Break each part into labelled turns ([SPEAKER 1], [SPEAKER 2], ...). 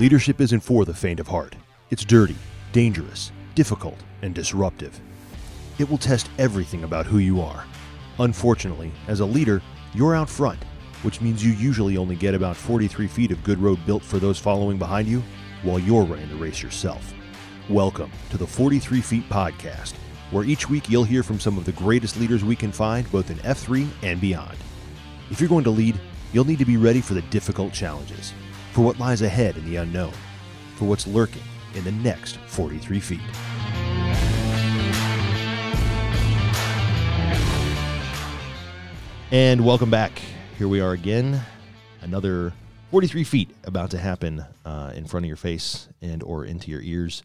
[SPEAKER 1] Leadership isn't for the faint of heart. It's dirty, dangerous, difficult, and disruptive. It will test everything about who you are. Unfortunately, as a leader, you're out front, which means you usually only get about 43 feet of good road built for those following behind you while you're running the race yourself. Welcome to the 43 Feet Podcast, where each week you'll hear from some of the greatest leaders we can find, both in F3 and beyond. If you're going to lead, you'll need to be ready for the difficult challenges, for what lies ahead in the unknown, for what's lurking in the next 43 feet. And welcome back. Here we are again. Another 43 feet about to happen uh, in front of your face and or into your ears.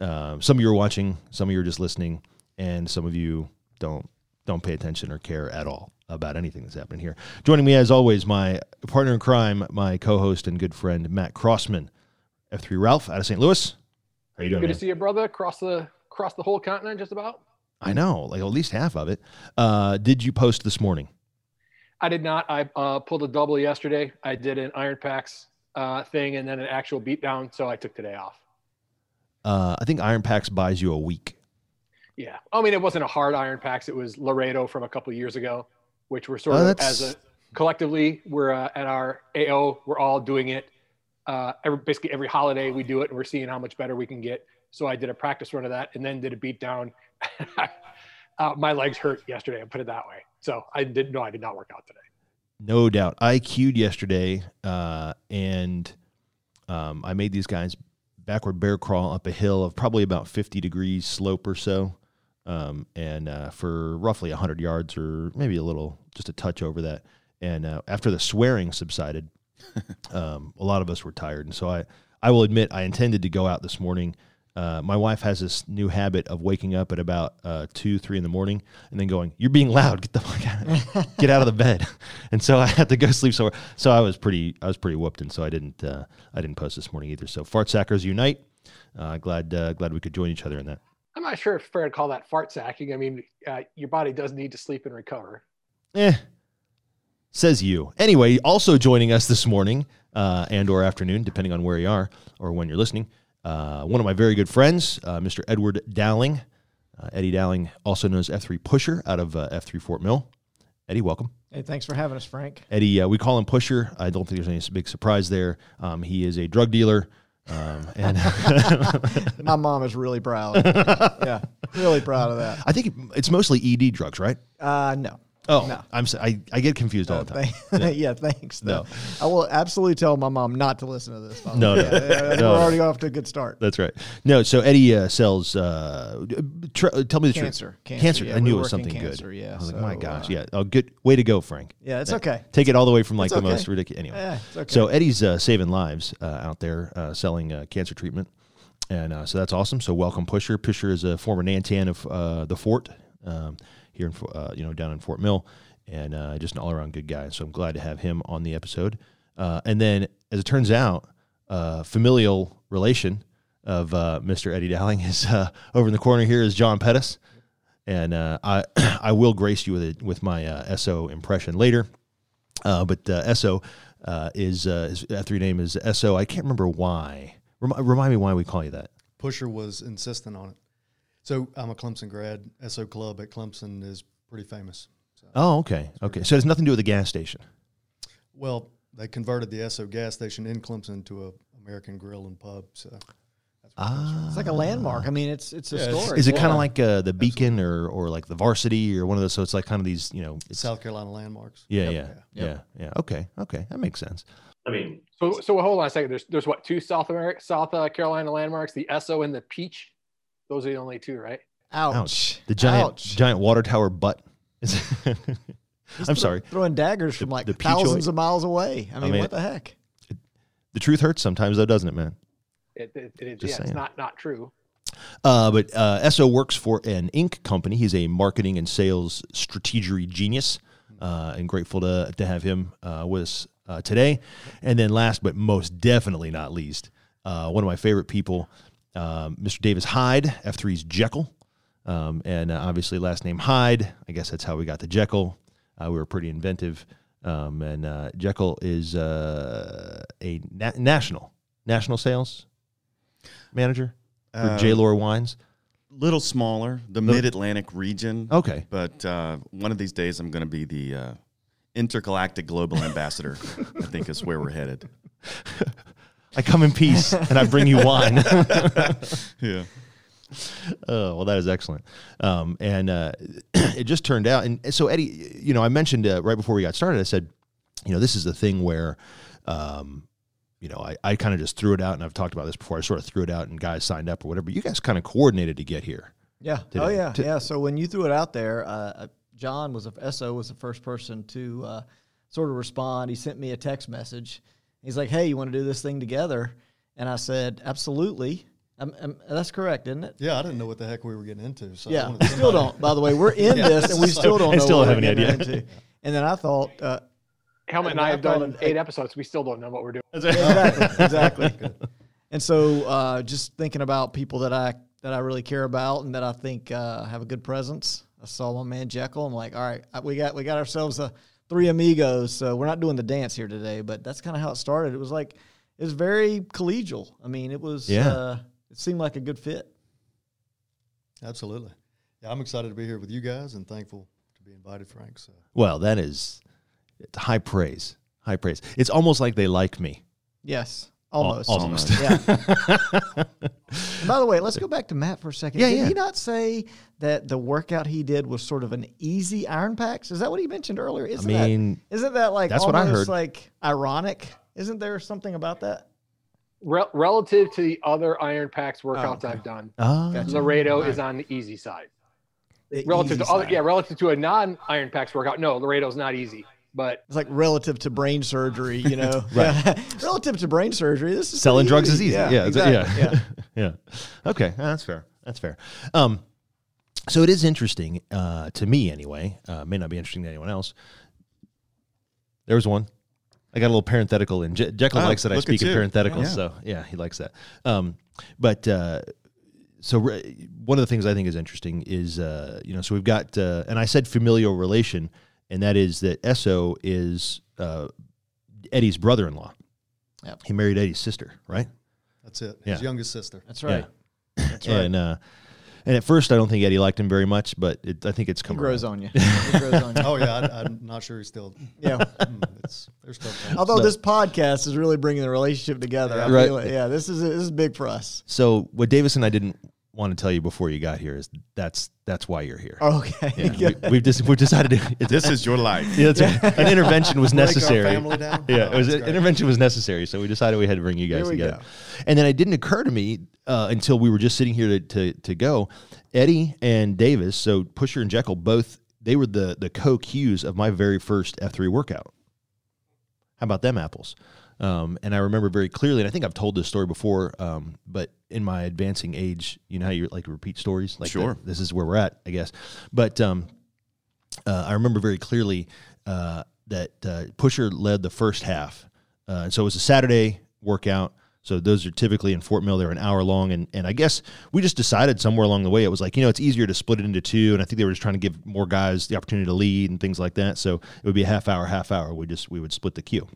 [SPEAKER 1] Uh, some of you are watching, some of you are just listening, and some of you don't don't pay attention or care at all about anything that's happening here. Joining me as always, my partner in crime, my co-host and good friend Matt Crossman, F3 Ralph out of St. Louis. How are you doing?
[SPEAKER 2] Good
[SPEAKER 1] man?
[SPEAKER 2] to see you, brother. Across the across the whole continent, just about.
[SPEAKER 1] I know, like at least half of it. Uh, did you post this morning?
[SPEAKER 2] I did not. I uh, pulled a double yesterday. I did an IronPAX uh, thing and then an actual beatdown, so I took today off.
[SPEAKER 1] Uh, I think IronPAX buys you a week.
[SPEAKER 2] Yeah, I mean it wasn't a hard IronPAX. It was Laredo from a couple of years ago, which we're sort
[SPEAKER 1] Oh,
[SPEAKER 2] of as a collectively we're uh, at our AO. We're all doing it. Uh, every, basically every holiday we do it, and we're seeing how much better we can get. So I did a practice run of that, and then did a beatdown. uh, my legs hurt yesterday. I put it that way. So I did no, I did not work out today.
[SPEAKER 1] No doubt. I queued yesterday, uh, and um, I made these guys backward bear crawl up a hill of probably about 50 degrees slope or so, um, and uh, for roughly 100 yards or maybe a little, just a touch over that. And uh, after the swearing subsided, um, a lot of us were tired, and so I, I will admit, I intended to go out this morning. Uh, my wife has this new habit of waking up at about uh, two, three in the morning, and then going, "You're being loud. Get the fuck out, get out of the bed." And so I had to go sleep. So, so I was pretty, I was pretty whooped, and so I didn't, uh, I didn't post this morning either. So, fart sackers unite! Uh, glad, uh, glad we could join each other in that.
[SPEAKER 2] I'm not sure if it's fair to call that fart sacking. I mean, uh, your body does need to sleep and recover.
[SPEAKER 1] Eh, says you. Anyway, also joining us this morning uh, and or afternoon, depending on where you are or when you're listening, uh, one of my very good friends, uh, Mr. Edward Dowling. Uh, Eddie Dowling, also known as F3 Pusher out of uh, F3 Fort Mill. Eddie, welcome.
[SPEAKER 3] Hey, thanks for having us, Frank.
[SPEAKER 1] Eddie, uh, we call him Pusher. I don't think there's any big surprise there. Um, he is a drug dealer. Um, and
[SPEAKER 3] My mom is really proud. yeah, really proud of that.
[SPEAKER 1] I think it's mostly ED drugs, right?
[SPEAKER 3] Uh, no.
[SPEAKER 1] Oh,
[SPEAKER 3] No.
[SPEAKER 1] I'm s- I, I get confused all the time.
[SPEAKER 3] Thank- yeah. thanks.
[SPEAKER 1] No.
[SPEAKER 3] I will absolutely tell my mom not to listen to this.
[SPEAKER 1] No, no.
[SPEAKER 3] Yeah, yeah,
[SPEAKER 1] No,
[SPEAKER 3] We're already off to a good start.
[SPEAKER 1] That's right. No, so Eddie uh, sells. Uh, tr- tell me the truth.
[SPEAKER 3] Cancer.
[SPEAKER 1] truth.
[SPEAKER 3] Cancer,
[SPEAKER 1] I
[SPEAKER 3] yeah, we
[SPEAKER 1] knew it was something
[SPEAKER 3] cancer,
[SPEAKER 1] good.
[SPEAKER 3] yeah,
[SPEAKER 1] I was like, my gosh,
[SPEAKER 3] uh,
[SPEAKER 1] yeah. Oh, good way to go, Frank.
[SPEAKER 3] Yeah, it's okay.
[SPEAKER 1] Take it all the way from like
[SPEAKER 3] It's
[SPEAKER 1] the
[SPEAKER 3] okay.
[SPEAKER 1] most ridiculous. Anyway,
[SPEAKER 3] Yeah, it's okay.
[SPEAKER 1] so Eddie's uh, saving lives uh, out there, uh, selling uh, cancer treatment, and uh, so that's awesome. So welcome, Pusher. Pusher is a former Nantan of uh, the Fort um, here in uh, you know down in Fort Mill, and uh, just an all around good guy. So I'm glad to have him on the episode. Uh, and then, as it turns out, uh, familial relation of uh, Mr. Eddie Dowling is uh, over in the corner. Here is John Pettis, and I I will grace you with it with my Esso impression later. But Esso is his F3 name is Esso. I can't remember why. Remi- remind me why we call you that.
[SPEAKER 4] Pusher was insistent on it. So I'm a Clemson grad. Esso Club at Clemson is pretty famous. So,
[SPEAKER 1] Oh, okay, okay. So it has nothing to do with the gas station.
[SPEAKER 4] well, they converted the Esso gas station in Clemson to a American Grill and Pub. So that's what it comes from.
[SPEAKER 3] It's like a landmark. I mean, it's it's
[SPEAKER 4] Yeah, it's-
[SPEAKER 1] Is it kind of like uh, the Beacon or or like the Varsity or one of those? So it's like kind of these, you know. It's,
[SPEAKER 4] South Carolina landmarks.
[SPEAKER 1] yeah,
[SPEAKER 4] Yep.
[SPEAKER 1] yeah, yeah, yeah. Okay, okay, that makes sense. I mean,
[SPEAKER 2] So, so hold on a second. There's, there's what two South America, South uh, Carolina landmarks: the Esso and the Peach. Those are the only two, right?
[SPEAKER 3] Ouch.
[SPEAKER 1] the giant
[SPEAKER 3] Ouch.
[SPEAKER 1] giant water tower butt. I'm
[SPEAKER 3] thro-
[SPEAKER 1] sorry.
[SPEAKER 3] Throwing daggers from like
[SPEAKER 1] the
[SPEAKER 3] thousands
[SPEAKER 1] oil.
[SPEAKER 3] of miles away. I mean,
[SPEAKER 1] mean,
[SPEAKER 3] what the heck?
[SPEAKER 1] The truth hurts sometimes, though, doesn't it, man?
[SPEAKER 2] It, it, it is.
[SPEAKER 1] Just
[SPEAKER 2] yeah,
[SPEAKER 1] saying.
[SPEAKER 2] it's not not true.
[SPEAKER 1] Uh, but uh, Esso works for an ink company. He's a marketing and sales strategery genius, uh, and grateful to to have him uh, with us uh, today. And then, last but most definitely not least, uh, one of my favorite people, um, Mr. Davis Hyde, F3's Jekyll, um, and uh, obviously last name Hyde. I guess that's how we got the Jekyll. Uh, we were pretty inventive, um, and uh, Jekyll is uh, a na- national national sales manager for
[SPEAKER 5] Uh,
[SPEAKER 1] J. Lohr Wines.
[SPEAKER 5] little smaller, the Mid Atlantic region.
[SPEAKER 1] Okay.
[SPEAKER 5] But uh, one of these days, I'm going to be the uh, intergalactic global ambassador. I think is where we're headed.
[SPEAKER 1] I come in peace and I bring you wine.
[SPEAKER 5] Yeah.
[SPEAKER 1] Oh, well, that is excellent. Um, and uh, it just turned out. And so, Eddie, you know, I mentioned uh, right before we got started, I said, you know, this is the thing where, um, you know, I, I kind of just threw it out, and I've talked about this before. I sort of threw it out, and guys signed up or whatever. You guys kind of coordinated to get here.
[SPEAKER 3] Yeah.
[SPEAKER 1] Did
[SPEAKER 3] oh yeah.
[SPEAKER 1] to-
[SPEAKER 3] yeah. So when you threw it out there, uh, John was a, So was the first person to uh, sort of respond. He sent me a text message. He's like, "Hey, you want to do this thing together?" And I said, "Absolutely." Um, um, that's correct, isn't it?
[SPEAKER 4] Yeah, I didn't know what the heck we were getting into. So
[SPEAKER 3] Yeah,
[SPEAKER 4] wanted
[SPEAKER 3] we still don't. By the way, we're in
[SPEAKER 4] Yeah,
[SPEAKER 3] this, and we still don't
[SPEAKER 1] I
[SPEAKER 3] know
[SPEAKER 1] still
[SPEAKER 3] what
[SPEAKER 1] have
[SPEAKER 3] we're
[SPEAKER 1] an
[SPEAKER 3] getting
[SPEAKER 1] idea.
[SPEAKER 3] into. And then I thought, uh,
[SPEAKER 2] Helmet and
[SPEAKER 3] And
[SPEAKER 2] I
[SPEAKER 3] I
[SPEAKER 2] have done
[SPEAKER 3] it-
[SPEAKER 2] eight episodes. We still don't know what we're doing.
[SPEAKER 3] exactly, exactly. And so, uh, just thinking about people that I that I really care about and that I think uh, have a good presence. I saw my man Jekyll. I'm like, all right, we got we got ourselves a three amigos. So we're not doing the dance here today, but that's kind of how it started. It was like it was very collegial. I mean, it was.
[SPEAKER 1] Yeah.
[SPEAKER 3] Uh, it seemed like a good fit.
[SPEAKER 4] Absolutely. Yeah, I'm excited to be here with you guys and thankful to be invited, Frank. So
[SPEAKER 1] Well, that is it's high praise. High praise. It's almost like they like me.
[SPEAKER 3] Yes,
[SPEAKER 1] Al-
[SPEAKER 3] almost.
[SPEAKER 1] almost.
[SPEAKER 3] Yeah. And by the way, let's go back to Matt for a second.
[SPEAKER 1] Yeah,
[SPEAKER 3] did
[SPEAKER 1] yeah.
[SPEAKER 3] he not say that the workout he did was sort of an easy IronPAX? Is that what he mentioned earlier? Isn't
[SPEAKER 1] mean,
[SPEAKER 3] that, isn't that like
[SPEAKER 1] that's what I
[SPEAKER 3] almost
[SPEAKER 1] heard.
[SPEAKER 3] like ironic? Isn't there something about that?
[SPEAKER 2] Rel- relative to the other IronPAX workouts oh,
[SPEAKER 3] okay.
[SPEAKER 2] I've done,
[SPEAKER 1] ah.
[SPEAKER 3] Gotcha.
[SPEAKER 2] Laredo
[SPEAKER 3] Right.
[SPEAKER 2] is on the easy side.
[SPEAKER 3] The
[SPEAKER 2] Relative
[SPEAKER 3] easy
[SPEAKER 2] to other,
[SPEAKER 3] side.
[SPEAKER 2] yeah, relative to a non-IronPAX workout, no, Laredo's not easy. But
[SPEAKER 3] It's like relative to brain surgery, you know.
[SPEAKER 1] Right.
[SPEAKER 3] relative to brain surgery, this is
[SPEAKER 1] selling
[SPEAKER 3] pretty
[SPEAKER 1] drugs is easy.
[SPEAKER 3] Yeah,
[SPEAKER 1] Yeah,
[SPEAKER 3] exactly.
[SPEAKER 1] yeah,
[SPEAKER 3] yeah.
[SPEAKER 1] yeah. Okay, uh, that's fair. That's fair. Um, so it is interesting uh, to me, anyway. Uh, may not be interesting to anyone else. There was one. I got a little parenthetical, in. Je- Jekyll
[SPEAKER 5] Oh,
[SPEAKER 1] likes that I speak in
[SPEAKER 5] you.
[SPEAKER 1] parentheticals.
[SPEAKER 5] Yeah.
[SPEAKER 1] So yeah, he likes that. Um, but uh, so re- one of the things I think is interesting is uh, you know so we've got uh, and I said familial relation, and that is that Esso is uh, Eddie's brother-in-law.
[SPEAKER 3] Yep.
[SPEAKER 1] He married Eddie's sister, right?
[SPEAKER 4] that's it.
[SPEAKER 1] Yeah.
[SPEAKER 4] His youngest sister.
[SPEAKER 3] That's right.
[SPEAKER 1] That's right. And uh, and at first, I don't think Eddie liked him very much, but it, I think it's
[SPEAKER 3] It
[SPEAKER 1] come
[SPEAKER 3] grows
[SPEAKER 1] around.
[SPEAKER 3] on you. It grows on you.
[SPEAKER 4] Oh yeah, I, I'm not sure he's still.
[SPEAKER 3] Yeah.
[SPEAKER 4] Mm, it's there's stuff. going.
[SPEAKER 3] Although
[SPEAKER 1] So-
[SPEAKER 3] this podcast is really bringing the relationship together. I
[SPEAKER 1] Right.
[SPEAKER 3] feel. Yeah, this is this is big for us.
[SPEAKER 1] So what Davis and I didn't want to tell you before you got here is that's that's why you're here.
[SPEAKER 3] Okay.
[SPEAKER 1] Yeah, we, we've just we've decided to,
[SPEAKER 5] This is your life.
[SPEAKER 1] yeah, that's right. an intervention was
[SPEAKER 4] Break our
[SPEAKER 1] necessary.
[SPEAKER 4] family down?
[SPEAKER 1] Yeah,
[SPEAKER 4] Oh,
[SPEAKER 1] it was an intervention was necessary, so we decided we had to bring you guys together.
[SPEAKER 3] go.
[SPEAKER 1] And then it didn't occur to me uh, until we were just sitting here to, to to go. Eddie and Davis, so Pusher and Jekyll, both they were the the co cues of my very first F three workout. How about them apples? Um, and I remember very clearly, and I think I've told this story before, um, but in my advancing age, you know how you like to repeat stories? Like
[SPEAKER 5] Sure.
[SPEAKER 1] that- this is where we're at, I guess. But um, uh, I remember very clearly uh, that uh, Pusher led the first half. Uh, and so it was a Saturday workout. So those are typically in Fort Mill. They're an hour long. And, and I guess we just decided somewhere along the way, it was like, you know, it's easier to split it into two. And I think they were just trying to give more guys the opportunity to lead and things like that. So it would be a half hour, half hour. We just, we would split the queue.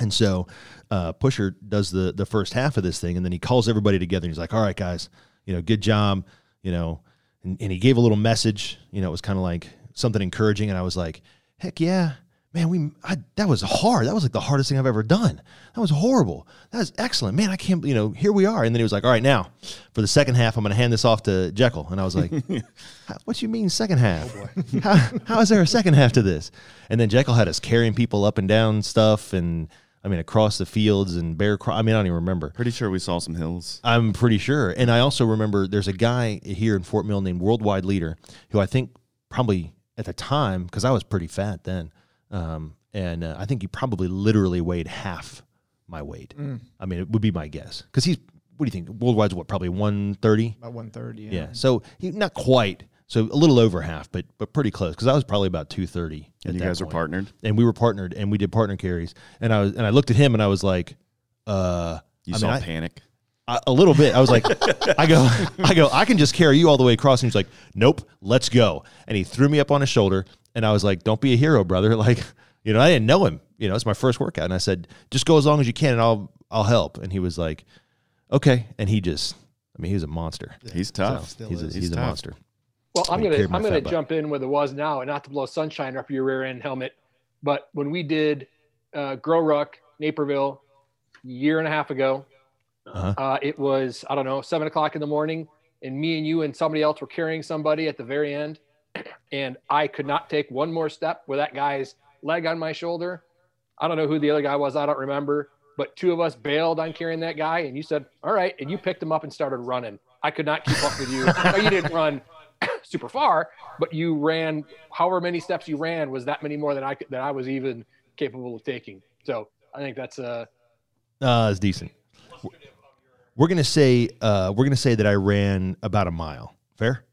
[SPEAKER 1] And so uh, Pusher does the the first half of this thing, and then he calls everybody together. And he's like, "All right, guys, you know, good job, you know." And, and he gave a little message. You know, it was kind of like something encouraging. And I was like, "Heck yeah, man! We I, that was hard. That was like the hardest thing I've ever done. That was horrible. That was excellent, man. I can't, you know, here we are." And then he was like, "All right, now for the second half, I'm going to hand this off to Jekyll." And I was like, "How- "What you mean second half? how, how is there a second half to this?" And then Jekyll had us carrying people up and down stuff and. I mean, across the fields and bear. Cro- I mean, I don't even remember.
[SPEAKER 5] Pretty sure we saw some hills.
[SPEAKER 1] I'm pretty sure. And I also remember there's a guy here in Fort Mill named Worldwide Leader who I think probably at the time, because I was pretty fat then, um, and uh, I think he probably literally weighed half my weight. I mean, it would be my guess. Because he's, what do you think? Worldwide's what, probably 130?
[SPEAKER 3] About one thirty.
[SPEAKER 1] Yeah. So he not quite. So a little over half, but but pretty close. Because I was probably about 230.
[SPEAKER 5] And you
[SPEAKER 1] that
[SPEAKER 5] guys are
[SPEAKER 1] point
[SPEAKER 5] partnered.
[SPEAKER 1] and we were partnered and we did partner carries and i was and i looked at him and i was like uh
[SPEAKER 5] You
[SPEAKER 1] I
[SPEAKER 5] saw
[SPEAKER 1] mean,
[SPEAKER 5] panic.
[SPEAKER 1] I, a little bit i was like i go i go i can just carry you all the way across and he's like nope let's go and he threw me up on his shoulder and i was like don't be a hero brother like You know, I didn't know him. You know, it's my first workout, and I said, "Just go as long as you can, and I'll I'll help." And he was like, "Okay," and he just, I mean, he was a monster.
[SPEAKER 5] He's tough.
[SPEAKER 4] Still
[SPEAKER 1] he's a,
[SPEAKER 4] is.
[SPEAKER 1] he's,
[SPEAKER 5] He's
[SPEAKER 1] a monster.
[SPEAKER 2] Well, I'm gonna I'm gonna jump in where the was now, and not to blow sunshine up your rear end helmet, but when we did uh, GrowRuck Naperville a year and a half ago,
[SPEAKER 1] Uh-huh.
[SPEAKER 2] uh, it was I don't know seven o'clock in the morning, and me and you and somebody else were carrying somebody at the very end, and I could not take one more step with that guy's leg on my shoulder. I don't know who the other guy was. I don't remember. But two of us bailed on carrying that guy, and you said, "All right," and you picked him up and started running. I could not keep up with you. no, you didn't run super far, but you ran. However many steps you ran was that many more than I could, that I was even capable of taking. So I think that's uh,
[SPEAKER 1] Uh, it's decent. We're gonna say uh, we're gonna say that I ran about a mile. Fair?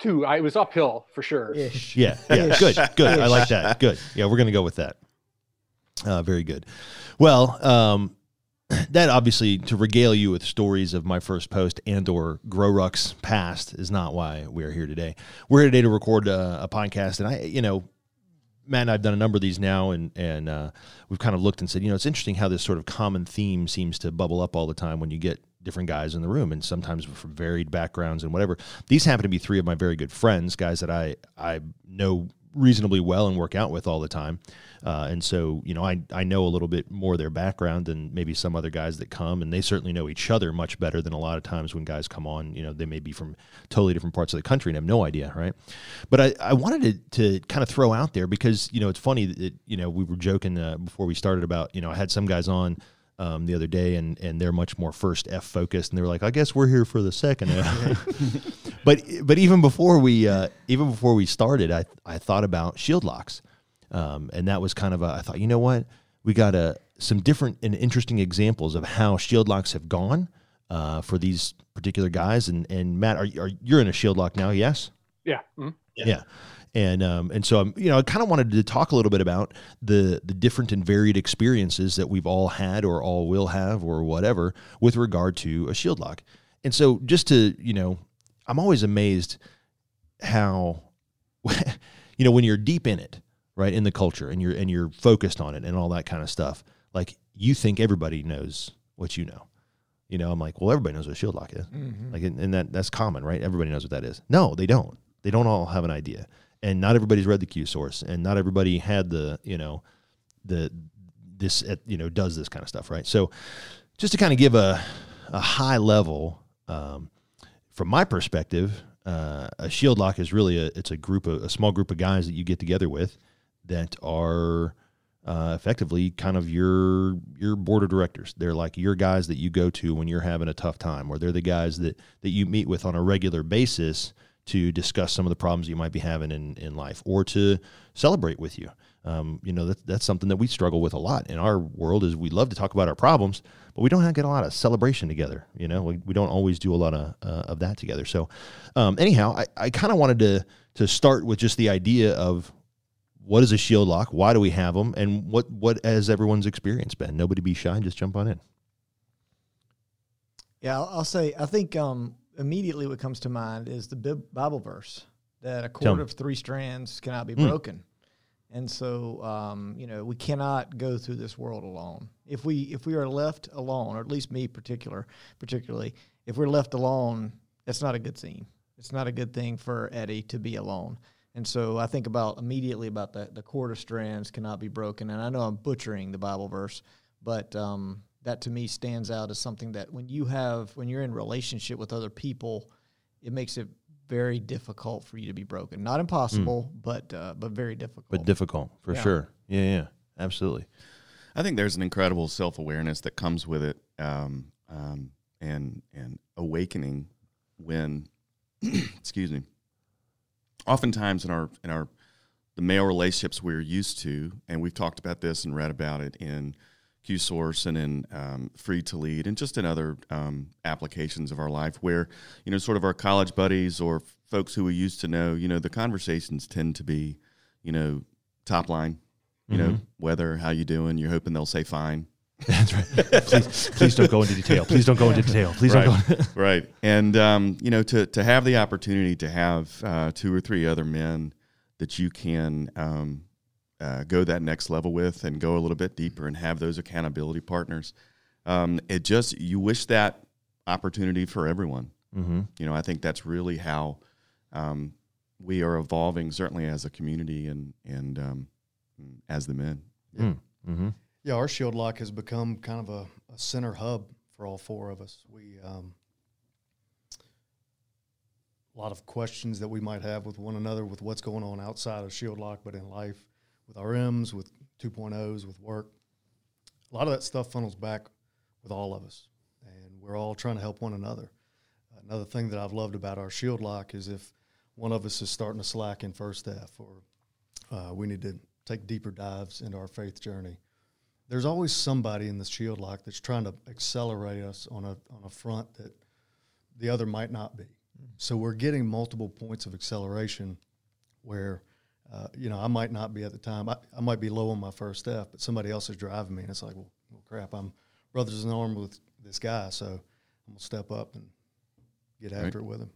[SPEAKER 2] two. I was uphill for sure.
[SPEAKER 3] Ish.
[SPEAKER 1] Yeah, yeah,
[SPEAKER 3] Ish.
[SPEAKER 1] good, good. I like that. Good. Yeah, we're gonna go with that. Uh, very good. Well, um, that obviously to regale you with stories of my first post and or GrowRuck's past is not why we are here today. We're here today to record a, a podcast, and I, you know, Matt and I've done a number of these now, and and uh, we've kind of looked and said, you know, it's interesting how this sort of common theme seems to bubble up all the time when you get different guys in the room, and sometimes from varied backgrounds and whatever. These happen to be three of my very good friends, guys that I I know reasonably well and work out with all the time. Uh, and so, you know, I, I know a little bit more of their background than maybe some other guys that come, and they certainly know each other much better than a lot of times when guys come on. You know, they may be from totally different parts of the country and have no idea, right? But I, I wanted to, to kind of throw out there because, you know, it's funny that, you know, we were joking uh, before we started about, you know, I had some guys on um, the other day and, and they're much more first F focused and they were like, I guess we're here for the second F. but, but even before we, uh, even before we started, I, I thought about shield locks. Um, and that was kind of a, I thought, you know what, we got a, some different and interesting examples of how shield locks have gone uh, for these particular guys. And, and Matt, are, are you're in a shield lock now? Yes.
[SPEAKER 2] Yeah. Mhm.
[SPEAKER 1] Yeah. And um, and so I'm you know I kind of wanted to talk a little bit about the the different and varied experiences that we've all had or all will have or whatever with regard to a shield lock. And so just to you know, I'm always amazed how you know when you're deep in it, right in the culture, and you're and you're focused on it and all that kind of stuff. Like you think everybody knows what you know. You know, I'm like, well, everybody knows what a shield lock is. Like, and and that that's common, right? Everybody knows what that is. No, they don't. They don't all have an idea, and not everybody's read the Q source, and not everybody had the, you know, the this, uh, you know, does this kind of stuff, right? So, just to kind of give a a high level, um, from my perspective, uh, a shield lock is really a it's a group of a small group of guys that you get together with that are uh, effectively kind of your your board of directors. They're like your guys that you go to when you're having a tough time, or they're the guys that that you meet with on a regular basis to discuss some of the problems you might be having in, in life, or to celebrate with you. Um, you know that, that's something that we struggle with a lot in our world. Is we love to talk about our problems, but we don't get a lot of celebration together. You know, we, we don't always do a lot of uh, of that together. So, um, anyhow, I, I kind of wanted to to start with just the idea of what is a shield lock? Why do we have them? And what what has everyone's experience been? Nobody be shy. Just jump on in.
[SPEAKER 3] Yeah, I'll, I'll say I think um, immediately what comes to mind is the Bible verse that a cord of three strands cannot be
[SPEAKER 1] Mm.
[SPEAKER 3] broken, and so um, you know we cannot go through this world alone. If we if we are left alone, or at least me particular particularly, if we're left alone, that's not a good scene. It's not a good thing for Eddie to be alone. And so I think about immediately about the the cord of strands cannot be broken. And I know I'm butchering the Bible verse, but um, that to me stands out as something that when you have when you're in relationship with other people, it makes it very difficult for you to be broken. Not impossible, but uh, but very difficult.
[SPEAKER 1] But difficult for
[SPEAKER 3] Yeah.
[SPEAKER 1] sure. Yeah, yeah, absolutely.
[SPEAKER 5] I think there's an incredible self awareness that comes with it, um, um, and and awakening when, excuse me. Oftentimes in our in our the male relationships we're used to, and we've talked about this and read about it in Q Source and in um, Free to Lead, and just in other um, applications of our life, where you know, sort of our college buddies or folks who we used to know, you know, the conversations tend to be, you know, top line, you know, weather, how you doing? You're hoping they'll say fine,
[SPEAKER 1] That's right. please, please don't go into detail. Please don't go into detail. Please don't go.
[SPEAKER 5] right, right. And um, you know, to to have the opportunity to have uh, two or three other men that you can um, uh, go that next level with and go a little bit deeper and have those accountability partners. Um, it just you wish that opportunity for everyone.
[SPEAKER 1] Mm-hmm.
[SPEAKER 5] You know, I think that's really how um, we are evolving, certainly as a community and and um, as the men.
[SPEAKER 1] Mm-hmm.
[SPEAKER 4] Yeah, our shield lock has become kind of a, a center hub for all four of us. We um, a lot of questions that we might have with one another with what's going on outside of shield lock, but in life, with our M's, with 2.0s, with work. A lot of that stuff funnels back with all of us, and we're all trying to help one another. Another thing that I've loved about our shield lock is if one of us is starting to slack in first F, or uh, we need to take deeper dives into our faith journey. There's always somebody in the shield lock that's trying to accelerate us on a on a front that the other might not be. So we're getting multiple points of acceleration where, uh, you know, I might not be at the time. I, I might be low on my first step, but somebody else is driving me, and it's like, well, well crap, I'm brothers in arms with this guy, so I'm gonna step up and get
[SPEAKER 5] Right.
[SPEAKER 4] after it with him.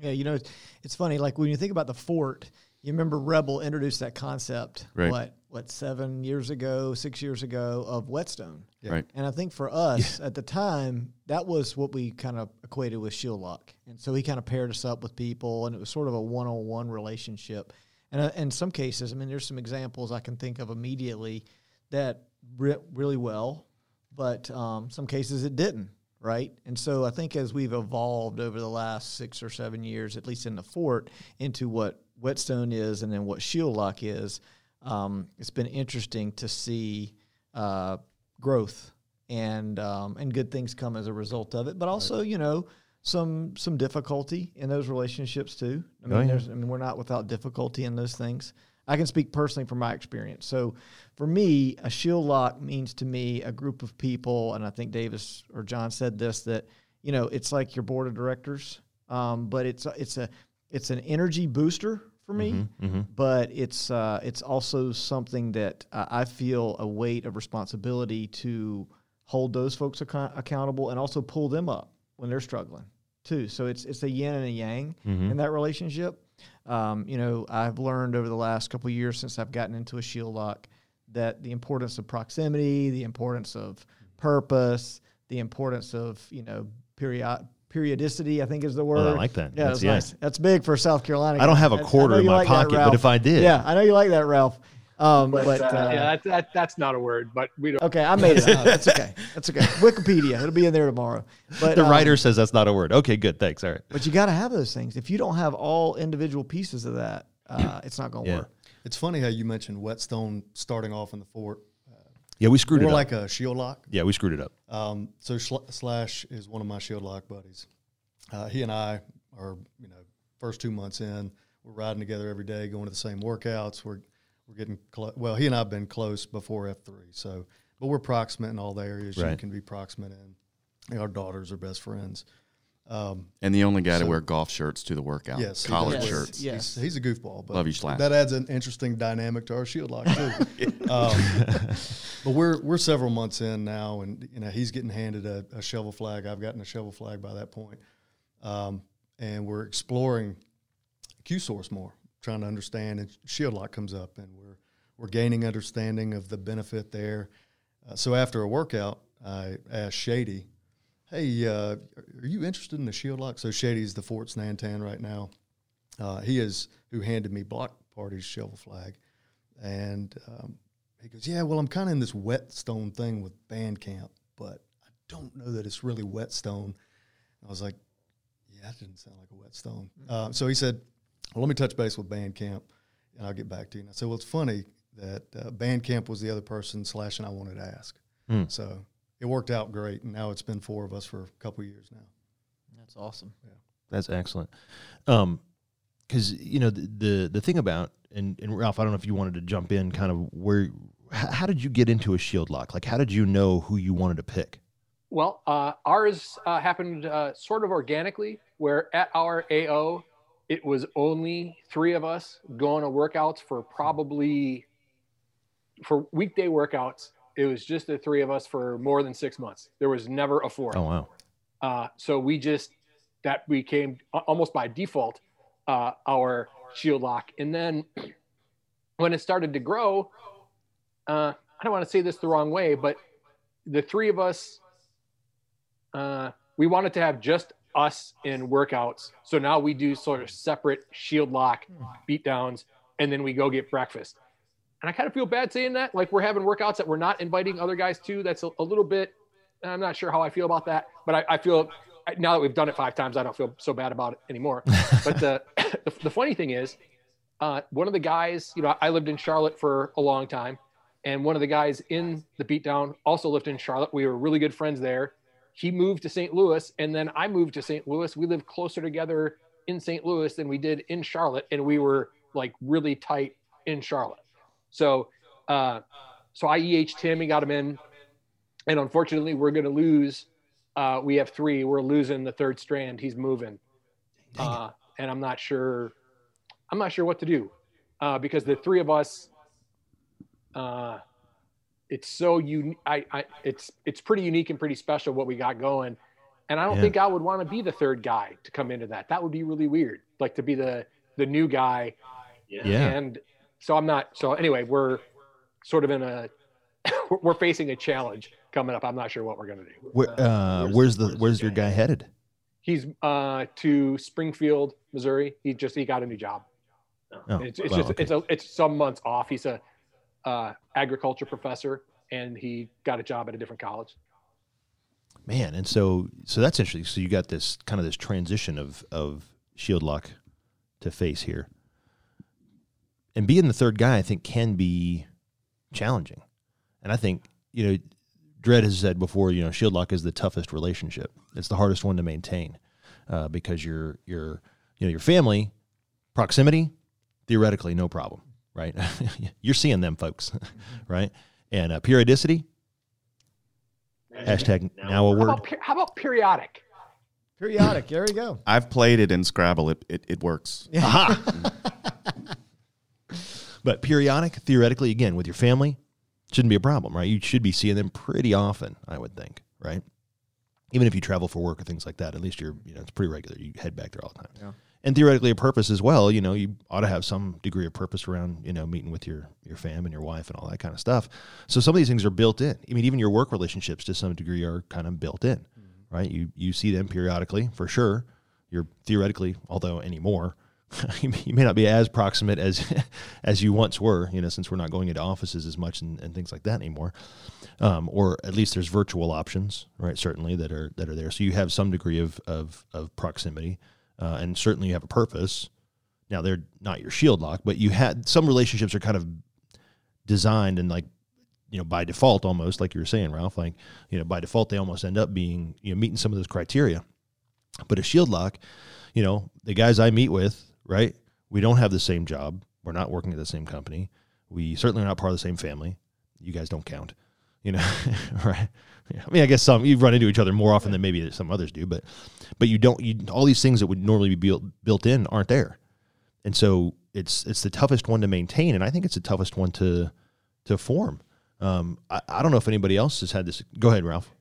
[SPEAKER 3] Yeah, you know, it's, it's funny. Like when you think about the fort, you remember Rebel introduced that concept.
[SPEAKER 5] Right.
[SPEAKER 3] What what seven years ago, six years ago of whetstone.
[SPEAKER 4] Yeah.
[SPEAKER 5] Right.
[SPEAKER 3] And I think for us at the time, that was what we kind of equated with shield lock. And so he kind of paired us up with people, and it was sort of a one on one relationship. And uh, in some cases, I mean, there's some examples I can think of immediately that re- really well, but um, some cases it didn't, right? And so I think as we've evolved over the last six or seven years, at least in the fort, into what whetstone is and then what shield lock is, um, it's been interesting to see uh, growth and um, and good things come as a result of it. But also, you know, some some difficulty in those relationships too. I mean,
[SPEAKER 1] Oh, yeah.
[SPEAKER 3] there's I mean, we're not without difficulty in those things. I can speak personally from my experience. So, for me, a shield lock means to me a group of people, and I think Davis or John said this that you know it's like your board of directors, um, but it's it's a it's an energy booster for me
[SPEAKER 1] Mm-hmm.
[SPEAKER 3] but it's uh, it's also something that uh, I feel a weight of responsibility to hold those folks account- accountable and also pull them up when they're struggling too. So it's it's a yin and a yang
[SPEAKER 1] Mm-hmm.
[SPEAKER 3] in that relationship. Um, you know, I've learned over the last couple of years since I've gotten into a shield lock that the importance of proximity, the importance of purpose, the importance of you know period periodicity. I think is the word.
[SPEAKER 1] Well, I like that.
[SPEAKER 3] Yeah,
[SPEAKER 1] That's-
[SPEAKER 3] that's
[SPEAKER 1] yeah.
[SPEAKER 3] nice. That's big for South Carolina.
[SPEAKER 1] I don't have a quarter in my
[SPEAKER 3] like that,
[SPEAKER 1] pocket, but if I did,
[SPEAKER 3] Yeah, I know you like that, Ralph. Um, but,
[SPEAKER 2] But,
[SPEAKER 3] uh,
[SPEAKER 2] uh, yeah, that, that, that's not a word, but we don't.
[SPEAKER 3] okay, I made it up. That's okay. That's okay. Wikipedia, it'll be in there tomorrow. But
[SPEAKER 1] the
[SPEAKER 3] um,
[SPEAKER 1] writer says that's not a word. Okay, good. Thanks. All right.
[SPEAKER 3] But you got to have those things. If you don't have all individual pieces of that, uh, it's not going to
[SPEAKER 1] Yeah.
[SPEAKER 3] work.
[SPEAKER 4] It's funny how you mentioned whetstone starting off in the fort.
[SPEAKER 1] Yeah, we screwed
[SPEAKER 4] More
[SPEAKER 1] it up.
[SPEAKER 4] More like a shield lock.
[SPEAKER 1] yeah, we screwed it up.
[SPEAKER 4] Um, so Sl- Slash is one of my shield lock buddies. Uh, he and I are, you know, first two months in, we're riding together every day, going to the same workouts. We're we're getting close. Well, he and I've been close before F three, so but we're proximate in all the areas you can be proximate in. Our daughters are best friends. Um,
[SPEAKER 5] And the only guy to wear golf shirts to the workout,
[SPEAKER 4] Yes, he
[SPEAKER 5] collared
[SPEAKER 3] does.
[SPEAKER 5] shirts.
[SPEAKER 3] Yeah.
[SPEAKER 4] he's, he's a goofball, but
[SPEAKER 5] Love you, Slash.
[SPEAKER 4] that adds an interesting dynamic to our shield lock too. um, but we're we're several months in now, and you know he's getting handed a, a shovel flag. I've gotten a shovel flag by that point, um, and we're exploring Q source more, trying to understand. And shield lock comes up, and we're we're gaining understanding of the benefit there. Uh, so after a workout, I asked Shady, "Hey, uh, are you interested in the shield lock?" So Shady's the Fort Nantan right now. Uh, he is who handed me Block Party's shovel flag, and um, he goes, "Yeah, well, I'm kind of in this whetstone thing with Bandcamp, but I don't know that it's really whetstone." I was like, "Yeah, that didn't sound like a whetstone." Uh, so he said, "Well, let me touch base with Bandcamp, and I'll get back to you." And I said, "Well, it's funny that uh, Bandcamp was the other person Slash and I wanted to ask,
[SPEAKER 1] Hmm.
[SPEAKER 4] so it worked out great, and now it's been four of us for a couple years now."
[SPEAKER 3] That's awesome.
[SPEAKER 1] Yeah, That's excellent. Um, because you know the, the the thing about and, and Ralph, I don't know if you wanted to jump in, kind of where, h- how did you get into a shield lock? Like, how did you know who you wanted to pick?
[SPEAKER 2] Well, uh, ours uh, happened uh, sort of organically, where at our AO, it was only three of us going to workouts for probably for weekday workouts. It was just the three of us for more than six months. There was never a fourth.
[SPEAKER 1] Oh wow,
[SPEAKER 2] Uh, so we just that became a- almost by default uh, our shield lock, and then when it started to grow, uh, I don't want to say this the wrong way, but the three of us, uh, we wanted to have just us in workouts. So now we do sort of separate shield lock beatdowns, and then we go get breakfast. And I kind of feel bad saying that. Like we're having workouts that we're not inviting other guys to. That's a, a little bit. I'm not sure how I feel about that, but I, I, feel now that we've done it five times, I don't feel so bad about it anymore. but the, the, the funny thing is, uh, one of the guys, you know, I lived in Charlotte for a long time, and one of the guys in the beatdown also lived in Charlotte. We were really good friends there. He moved to St. Louis, and then I moved to St. Louis. We lived closer together in St. Louis than we did in Charlotte, and we were like really tight in Charlotte. So, uh, so I EH'd him and got him in, and unfortunately, we're going to lose. Uh, we have three. We're losing the third strand. He's moving, uh, and I'm not sure. I'm not sure what to do uh, because the three of us. Uh, it's so unique. I, I, it's it's pretty unique and pretty special what we got going, and I don't
[SPEAKER 1] Yeah.
[SPEAKER 2] think I would want to be the third guy to come into that. That would be really weird. Like to be the the new guy
[SPEAKER 1] Yeah.
[SPEAKER 2] and so I'm not. So anyway, we're sort of in a we're facing a challenge coming up. I'm not sure what we're gonna do.
[SPEAKER 1] Where, uh, where's the where's your guy headed?
[SPEAKER 2] He's uh, to Springfield, Missouri. He just he got a new job.
[SPEAKER 1] Oh,
[SPEAKER 2] it's it's
[SPEAKER 1] well,
[SPEAKER 2] just
[SPEAKER 1] okay.
[SPEAKER 2] it's a it's some months off. He's a uh, agriculture professor, and he got a job at a different college.
[SPEAKER 1] man. And so so that's interesting. So you got this kind of this transition of of shield lock to face here, and being the third guy, I think, can be challenging. And I think you know, Dredd has said before, you know, shield lock is the toughest relationship. It's the hardest one to maintain uh, because your your you know your family proximity theoretically no problem, right? You're seeing them folks, right? And uh, periodicity hashtag now a
[SPEAKER 2] How
[SPEAKER 1] word.
[SPEAKER 2] about, how about periodic?
[SPEAKER 3] Periodic. There we go.
[SPEAKER 5] I've played it in Scrabble. It it, it works.
[SPEAKER 1] Aha. but periodic, theoretically, again, with your family, shouldn't be a problem, right? You should be seeing them pretty often, I would think, right? Even if you travel for work or things like that, at least you're, you know, it's pretty regular. You head back there all the time.
[SPEAKER 3] Yeah.
[SPEAKER 1] And theoretically, a purpose as well. You know, you ought to have some degree of purpose around, you know, meeting with your your fam and your wife and all that kind of stuff. So some of these things are built in. I mean, even your work relationships to some degree are kind of built in, mm-hmm. right? You you see them periodically for sure. You're theoretically, although anymore, you may- not be as proximate as as you once were. You know, since we're not going into offices as much and, and things like that anymore. Um, or at least there's virtual options, right? Certainly that are that are there. So you have some degree of of, of proximity, uh, and certainly you have a purpose. Now they're not your shield lock, but you had some relationships are kind of designed and like you know by default almost like you were saying, Ralph. Like you know by default they almost end up being you know meeting some of those criteria. But a shield lock, you know, the guys I meet with, right? We don't have the same job. We're not working at the same company. We certainly are not part of the same family. You guys don't count, you know, right? Yeah, I mean, I guess some you run into each other more often than maybe some others do, but but you don't. You all these things that would normally be built built in aren't there, and so it's it's the toughest one to maintain, and I think it's the toughest one to to form. Um, I, I don't know if anybody else has had this. Go ahead, Ralph.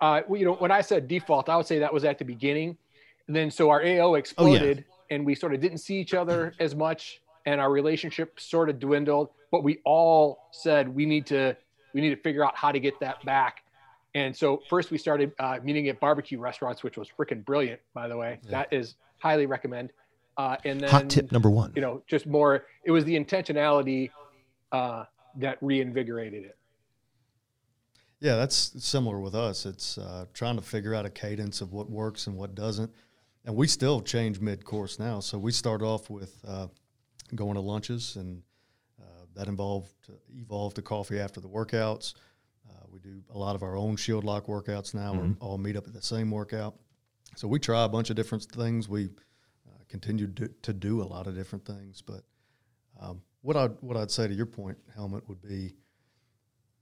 [SPEAKER 2] Uh, well, you know, when I said default, I would say that was at the beginning. And then so our AO exploded and we sort of didn't see each other as much and our relationship sort of dwindled, but we all said we need to we need to figure out how to get that back. And so first we started uh, meeting at barbecue restaurants, which was freaking brilliant, by the way. That is highly recommend. Uh, and then
[SPEAKER 1] Hot tip number one.
[SPEAKER 2] you know, just more. It was the intentionality uh, that reinvigorated it.
[SPEAKER 4] Yeah, that's similar with us. It's uh, trying to figure out a cadence of what works and what doesn't. And we still change mid course now. So we start off with uh, going to lunches, and uh, that involved evolved to coffee after the workouts. Uh, we do a lot of our own shield lock workouts now. We all meet up at the same workout. So we try a bunch of different things. We uh, continue to, to do a lot of different things. But um, what I what I'd say to your point, helmet, would be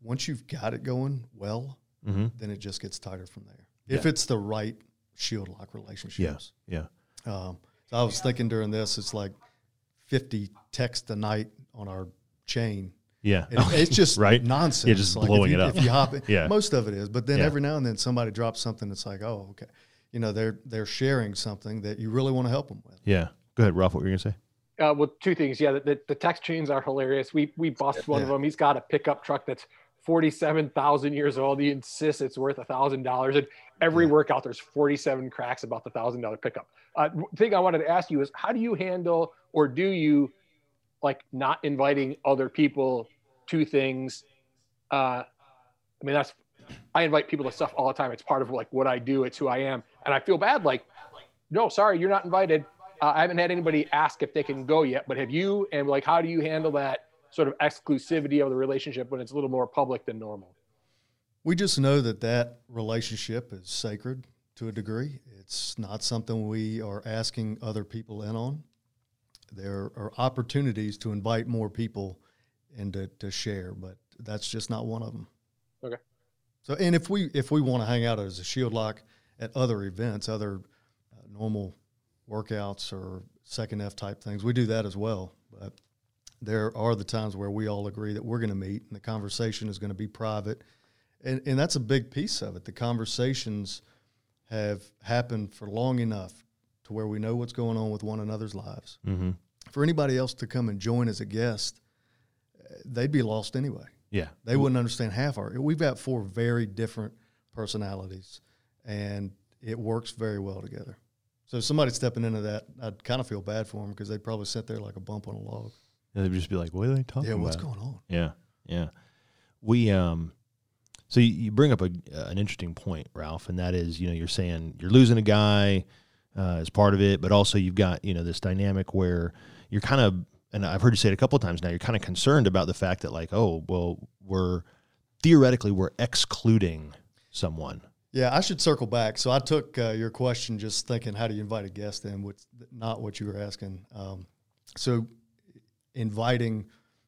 [SPEAKER 4] once you've got it going well,
[SPEAKER 1] Mm-hmm.
[SPEAKER 4] then it just gets tighter from there. If it's the right shield lock relationships.
[SPEAKER 1] Yeah.
[SPEAKER 4] Um, so I was thinking during this, it's like 50 texts a night on our chain.
[SPEAKER 1] Yeah.
[SPEAKER 4] And it's just
[SPEAKER 1] Right?
[SPEAKER 4] nonsense.
[SPEAKER 1] Yeah, just
[SPEAKER 4] Like if
[SPEAKER 1] blowing
[SPEAKER 4] you-
[SPEAKER 1] it up.
[SPEAKER 4] If you hop in,
[SPEAKER 1] Yeah.
[SPEAKER 4] most of it is. But then
[SPEAKER 1] Yeah.
[SPEAKER 4] every now and then somebody drops something that's like, oh, okay. You know, they're they're sharing something that you really want to help them with.
[SPEAKER 1] Yeah. Go ahead, Ralph. What were you gonna say?
[SPEAKER 2] Uh, well, two things. Yeah, the, the, the text chains are hilarious. We we bossed one of them. He's got a pickup truck that's forty-seven thousand years old. He insists it's worth a thousand dollars. And every workout, there's forty-seven cracks about the thousand dollar pickup. Uh, thing I wanted to ask you is, how do you handle, or do you, like, not inviting other people to things? Uh, I mean, that's I invite people to stuff all the time. It's part of like what I do. It's who I am, and I feel bad. Like, no, sorry, you're not invited. Uh, I haven't had anybody ask if they can go yet, but have you? And like, how do you handle that sort of exclusivity of the relationship when it's a little more public than normal?
[SPEAKER 4] We just know that that relationship is sacred to a degree. It's not something we are asking other people in on. There are opportunities to invite more people and to, to share, but that's just not one of them.
[SPEAKER 2] Okay.
[SPEAKER 4] So, and if we if we want to hang out as a shield lock at other events, other uh, normal workouts or second F type things, we do that as well. But there are the times where we all agree that we're going to meet and the conversation is going to be private and, and that's a big piece of it. The conversations have happened for long enough to where we know what's going on with one another's lives.
[SPEAKER 1] Mm-hmm.
[SPEAKER 4] For anybody else to come and join as a guest, they'd be lost anyway.
[SPEAKER 1] Yeah.
[SPEAKER 4] They wouldn't understand half our. We've got four very different personalities, and it works very well together. So somebody stepping into that, I'd kind of feel bad for them because they'd probably sit there like a bump on a log.
[SPEAKER 1] And they'd just be like, "What are they talking
[SPEAKER 4] yeah,
[SPEAKER 1] about?"
[SPEAKER 4] what's going on?
[SPEAKER 1] Yeah, yeah. We um, so you, you bring up a, uh, an interesting point, Ralph, and that is, you know, you're saying you're losing a guy uh, as part of it, but also you've got you know this dynamic where you're kind of, and I've heard you say it a couple of times now, you're kind of concerned about the fact that like, oh, well, we're theoretically we're excluding someone.
[SPEAKER 4] Yeah, I should circle back. So I took uh, your question just thinking, how do you invite a guest in? Which not what you were asking. Um, so inviting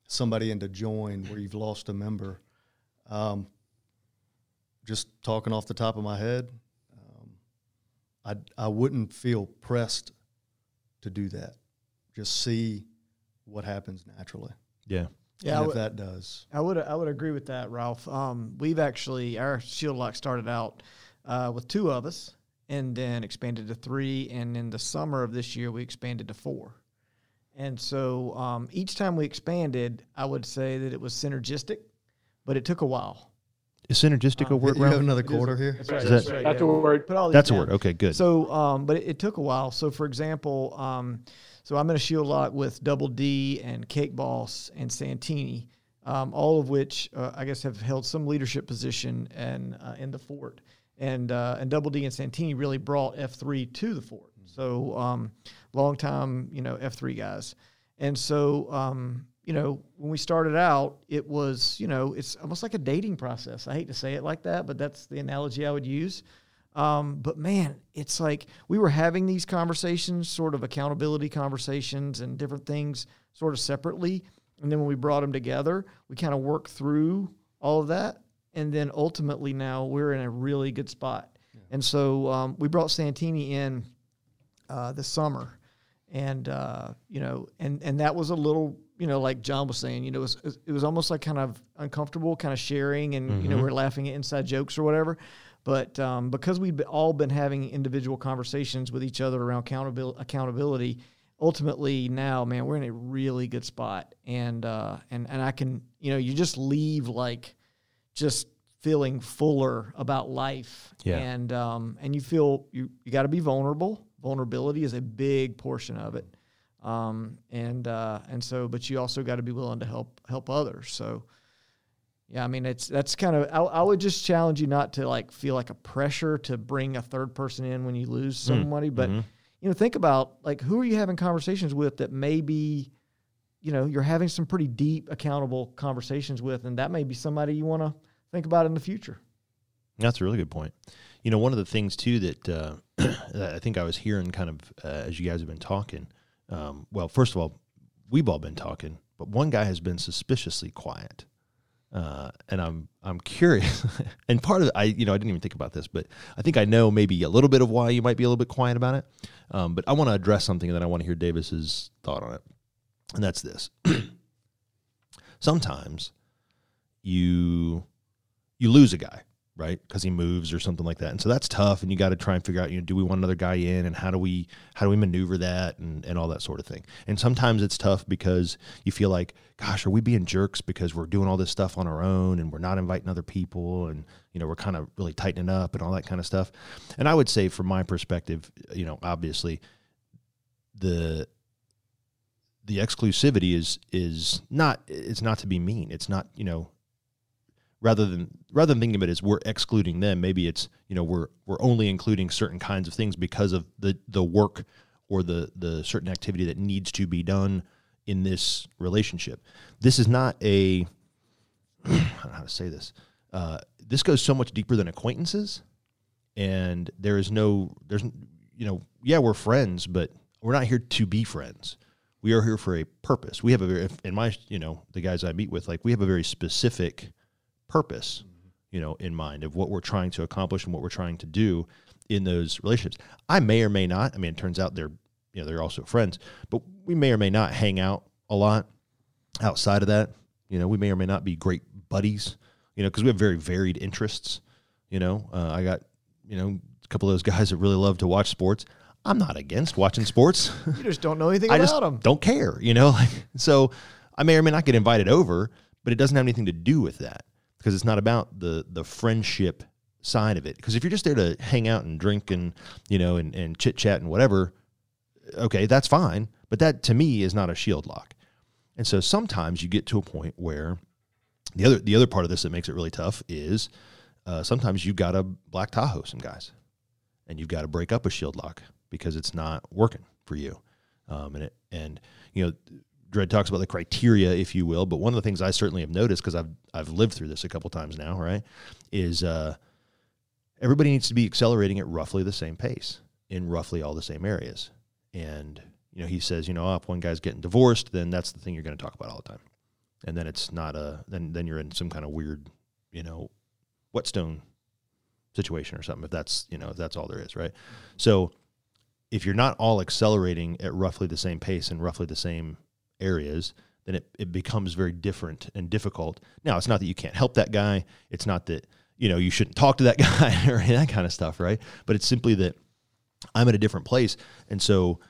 [SPEAKER 4] somebody in to join where you've lost a member. Um, just talking off the top of my head, um, I I wouldn't feel pressed to do that. Just see what happens naturally.
[SPEAKER 1] Yeah.
[SPEAKER 3] Yeah, I
[SPEAKER 4] and if
[SPEAKER 3] would-
[SPEAKER 4] that does,
[SPEAKER 3] I would I would agree with that, Ralph. Um, we've actually our shield lock started out uh, with two of us, and then expanded to three, and in the summer of this year we expanded to four. And so um, each time we expanded, I would say that it was synergistic, but it took a while.
[SPEAKER 1] Is synergistic a
[SPEAKER 3] Um,
[SPEAKER 1] word,
[SPEAKER 4] you have another
[SPEAKER 3] It is-
[SPEAKER 4] quarter here.
[SPEAKER 3] That's right. That's,
[SPEAKER 1] that-
[SPEAKER 3] right.
[SPEAKER 2] That's
[SPEAKER 3] yeah.
[SPEAKER 2] a word.
[SPEAKER 3] Put all these
[SPEAKER 1] That's a word. Okay, good.
[SPEAKER 3] So, um, but it, it took a while. So, for example, um, so I'm in a shield lock with Double D and Cake Boss and Santini, um, all of which uh, I guess have held some leadership position and uh, in the fort. And uh, and Double D and Santini really brought F3 to the fort. So, um, long time, you know, F3 guys. And so, um, you know, when we started out, it was, you know, it's almost like a dating process. I hate to say it like that, but that's the analogy I would use. Um, but man, it's like we were having these conversations, sort of accountability conversations and different things, sort of separately. And then when we brought them together, we kind of worked through all of that. And then ultimately now we're in a really good spot. And so um, we brought Santini in uh, this summer, and uh, you know, and and that was a little, you know, like John was saying, you know, it was it was almost like kind of uncomfortable, kind of sharing, and you know,
[SPEAKER 1] Mhm.
[SPEAKER 3] we're laughing at inside jokes or whatever. But um, because we've all been having individual conversations with each other around accountability, accountability, ultimately now, man, we're in a really good spot, and uh, and and I can, you know, you just leave like just feeling fuller about life
[SPEAKER 1] Yeah.
[SPEAKER 3] and um, and you feel you, you got to be vulnerable vulnerability is a big portion of it um, and uh, and so but you also got to be willing to help help others so yeah i mean it's that's kind of I, I would just challenge you not to like feel like a pressure to bring a third person in when you lose somebody but
[SPEAKER 1] mhm.
[SPEAKER 3] you know think about like who are you having conversations with that maybe you know you're having some pretty deep accountable conversations with and that may be somebody you want to think about in the future
[SPEAKER 1] That's a really good point. You know, one of the things too that, uh, that I think I was hearing kind of uh, as you guys have been talking. Um, well, first of all, we've all been talking, but one guy has been suspiciously quiet, uh, and I'm I'm curious. and part of it, I you know I didn't even think about this, but I think I know maybe a little bit of why you might be a little bit quiet about it. Um, but I want to address something, and then I want to hear Davis's thought on it, and that's this. Sometimes you you lose a guy right? Because he moves or something like that. And so that's tough. And you got to try and figure out, you know, do we want another guy in and how do we, how do we maneuver that and, and all that sort of thing. And sometimes it's tough because you feel like, gosh, are we being jerks because we're doing all this stuff on our own and we're not inviting other people and, you know, we're kind of really tightening up and all that kind of stuff. And I would say from my perspective, you know, obviously the, the exclusivity is is not it's not to be mean. It's not you know rather than rather than thinking of it as we're excluding them, maybe it's you know we're we're only including certain kinds of things because of the the work or the the certain activity that needs to be done in this relationship. This is not a I don't know how to say this. Uh, this goes so much deeper than acquaintances, and there is no there's you know yeah we're friends, but we're not here to be friends we are here for a purpose. We have a very, in my, you know, the guys I meet with, like we have a very specific purpose, you know, in mind of what we're trying to accomplish and what we're trying to do in those relationships. I may or may not. I mean, it turns out they're, you know, they're also friends, but we may or may not hang out a lot outside of that. You know, we may or may not be great buddies. You know, because we have very varied interests. You know, uh, I got, you know, a couple of those guys that really love to watch sports. I'm not against watching sports.
[SPEAKER 3] You just don't know anything
[SPEAKER 1] I
[SPEAKER 3] about
[SPEAKER 1] just
[SPEAKER 3] them.
[SPEAKER 1] don't care, you know. Like so, I may or may not get invited over, but it doesn't have anything to do with that because it's not about the the friendship side of it. Because if you're just there to hang out and drink and you know and, and chit chat and whatever, okay, that's fine. But that to me is not a shield lock. And so sometimes you get to a point where the other the other part of this that makes it really tough is uh, sometimes you've got to black Tahoe some guys, and you've got to break up a shield lock because it's not working for you. Um, and it, and you know, Dredd talks about the criteria, if you will. But one of the things I certainly have noticed because I've I've lived through this a couple times now, right, is uh, everybody needs to be accelerating at roughly the same pace in roughly all the same areas. And you know, he says, you know, oh, if one guy's getting divorced, then that's the thing you're going to talk about all the time. And then it's not a then then you're in some kind of weird, you know, whetstone situation or something. If that's you know if that's all there is, right? So if you're not all accelerating at roughly the same pace and roughly the same areas, then it, it becomes very different and difficult. Now, it's not that you can't help that guy. It's not that, you know, you shouldn't talk to that guy or that kind of stuff, right? But it's simply that I'm at a different place. And so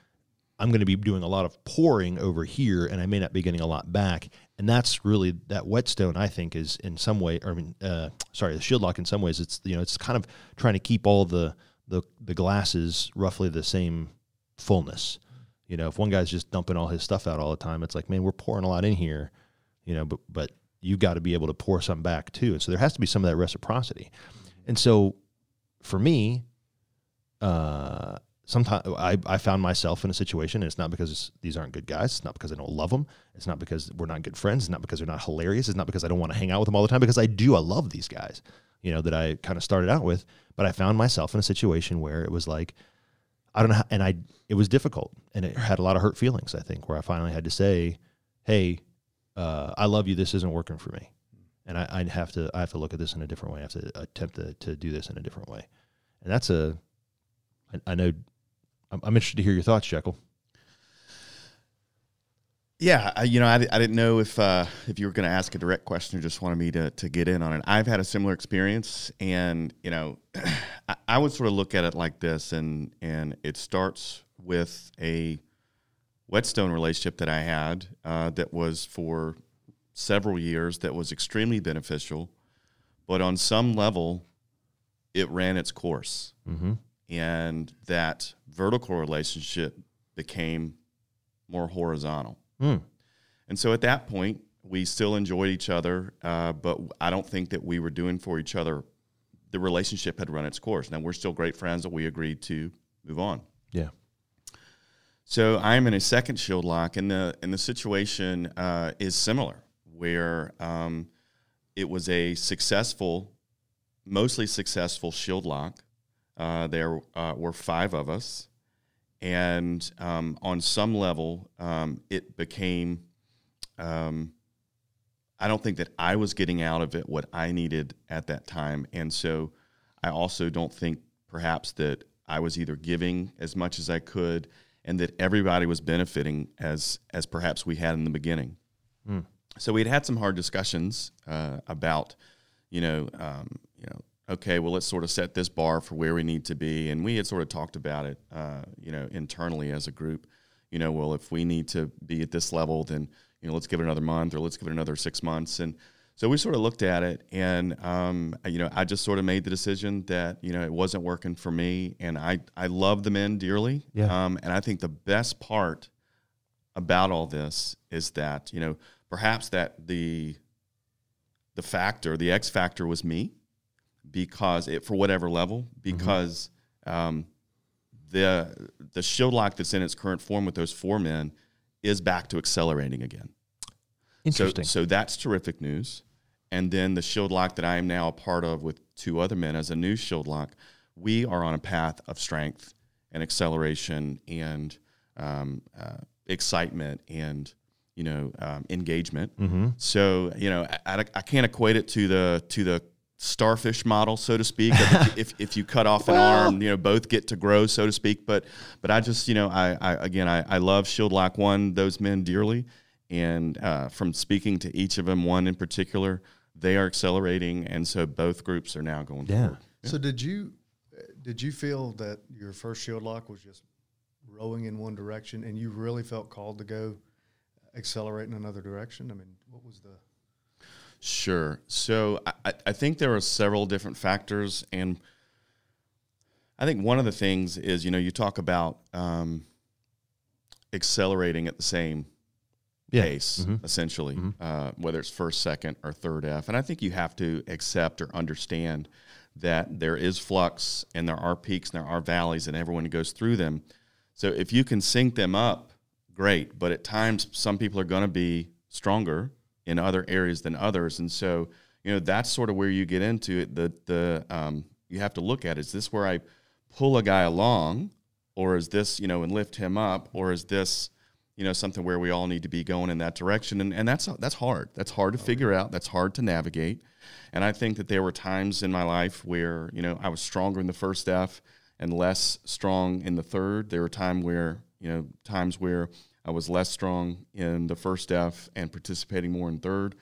[SPEAKER 1] I'm going to be doing a lot of pouring over here and I may not be getting a lot back. And that's really that whetstone, I think, is in some way, or I mean, uh, sorry, the shield lock in some ways, it's, you know, it's kind of trying to keep all the, the the glasses roughly the same fullness. You know, if one guy's just dumping all his stuff out all the time, it's like, man, we're pouring a lot in here, you know, but but you've got to be able to pour some back too. And so there has to be some of that reciprocity. And so for me, uh sometimes I, I found myself in a situation, and it's not because these aren't good guys. It's not because I don't love them. It's not because we're not good friends. It's not because they're not hilarious. It's not because I don't want to hang out with them all the time. Because I do. I love these guys, you know, that I kind of started out with. But I found myself in a situation where it was like, I don't know, how, and I it was difficult, and it had a lot of hurt feelings. I think where I finally had to say, "Hey, uh, I love you. This isn't working for me." And I, I have to I have to look at this in a different way. I have to attempt to, to do this in a different way, and that's a I, I know I'm, I'm interested to hear your thoughts, Jekyll.
[SPEAKER 5] Yeah, I, you know, I, I didn't know if uh, if you were going to ask a direct question or just wanted me to to get in on it. I've had a similar experience, and you know, I, I would sort of look at it like this, and and it starts with a whetstone relationship that I had uh, that was for several years that was extremely beneficial, but on some level, it ran its course,
[SPEAKER 1] Mm-hmm.
[SPEAKER 5] and that vertical relationship became more horizontal.
[SPEAKER 1] Mm.
[SPEAKER 5] And so at that point, we still enjoyed each other, uh, but I don't think that we were doing for each other. The relationship had run its course. Now we're still great friends, and we agreed to move on.
[SPEAKER 1] Yeah.
[SPEAKER 5] So I'm in a second shield lock, and the and the situation uh, is similar, where um, it was a successful, mostly successful shield lock. Uh, there uh, were five of us, and um, on some level, um, it became. Um, I don't think that I was getting out of it what I needed at that time, and so I also don't think perhaps that I was either giving as much as I could, and that everybody was benefiting as as perhaps we had in the beginning.
[SPEAKER 1] Hmm.
[SPEAKER 5] So we'd had some hard discussions uh, about, you know, um, you know, okay, well, let's sort of set this bar for where we need to be. And we had sort of talked about it, uh, you know, internally as a group. You know, well, if we need to be at this level, then you know, let's give it another month or let's give it another six months. And so we sort of looked at it, and um, you know, I just sort of made the decision that you know it wasn't working for me, and I I love the men dearly.
[SPEAKER 1] Yeah.
[SPEAKER 5] Um, and I think the best part about all this is that you know perhaps that the the factor, the X factor, was me because it for whatever level because um, the the shield lock that's in its current form with those four men is back to accelerating again.
[SPEAKER 1] Interesting.
[SPEAKER 5] So, so that's terrific news. And then the shield lock that I am now a part of with two other men as a new shield lock, we are on a path of strength and acceleration and um, uh, excitement and you know um, engagement.
[SPEAKER 1] mm-hmm.
[SPEAKER 5] So you know I, I, I can't equate it to the to the starfish model, so to speak. if, if, if you cut off an
[SPEAKER 3] Well-
[SPEAKER 5] arm, you know both get to grow, so to speak. But but I just you know I, I again I, I love Shield Lock One those men dearly, and uh, from speaking to each of them, one in particular, they are accelerating, and so both groups are now going
[SPEAKER 1] Yeah.
[SPEAKER 5] forward.
[SPEAKER 4] So did you did you feel that your first shield lock was just rowing in one direction, and you really felt called to go accelerate in another direction? I mean, what was the
[SPEAKER 5] Sure. So I- I, think there are several different factors, and I think one of the things is you know you talk about um, accelerating at the same
[SPEAKER 1] Yeah.
[SPEAKER 5] pace,
[SPEAKER 1] Mhm.
[SPEAKER 5] essentially,
[SPEAKER 1] Mhm.
[SPEAKER 5] uh, whether it's first, second, or third F. And I think you have to accept or understand that there is flux and there are peaks and there are valleys, and everyone goes through them. So if you can sync them up, great. But at times, some people are going to be stronger in other areas than others, and so you know that's sort of where you get into it. The the um, you have to look at is this where I pull a guy along, or is this you know and lift him up, or is this you know something where we all need to be going in that direction? And, and that's that's hard. That's hard to figure out. That's hard to navigate. And i think that there were times in my life where you know i was stronger in the first f and less strong in the third. There were time where you know times where i was less strong in the first f and participating more in third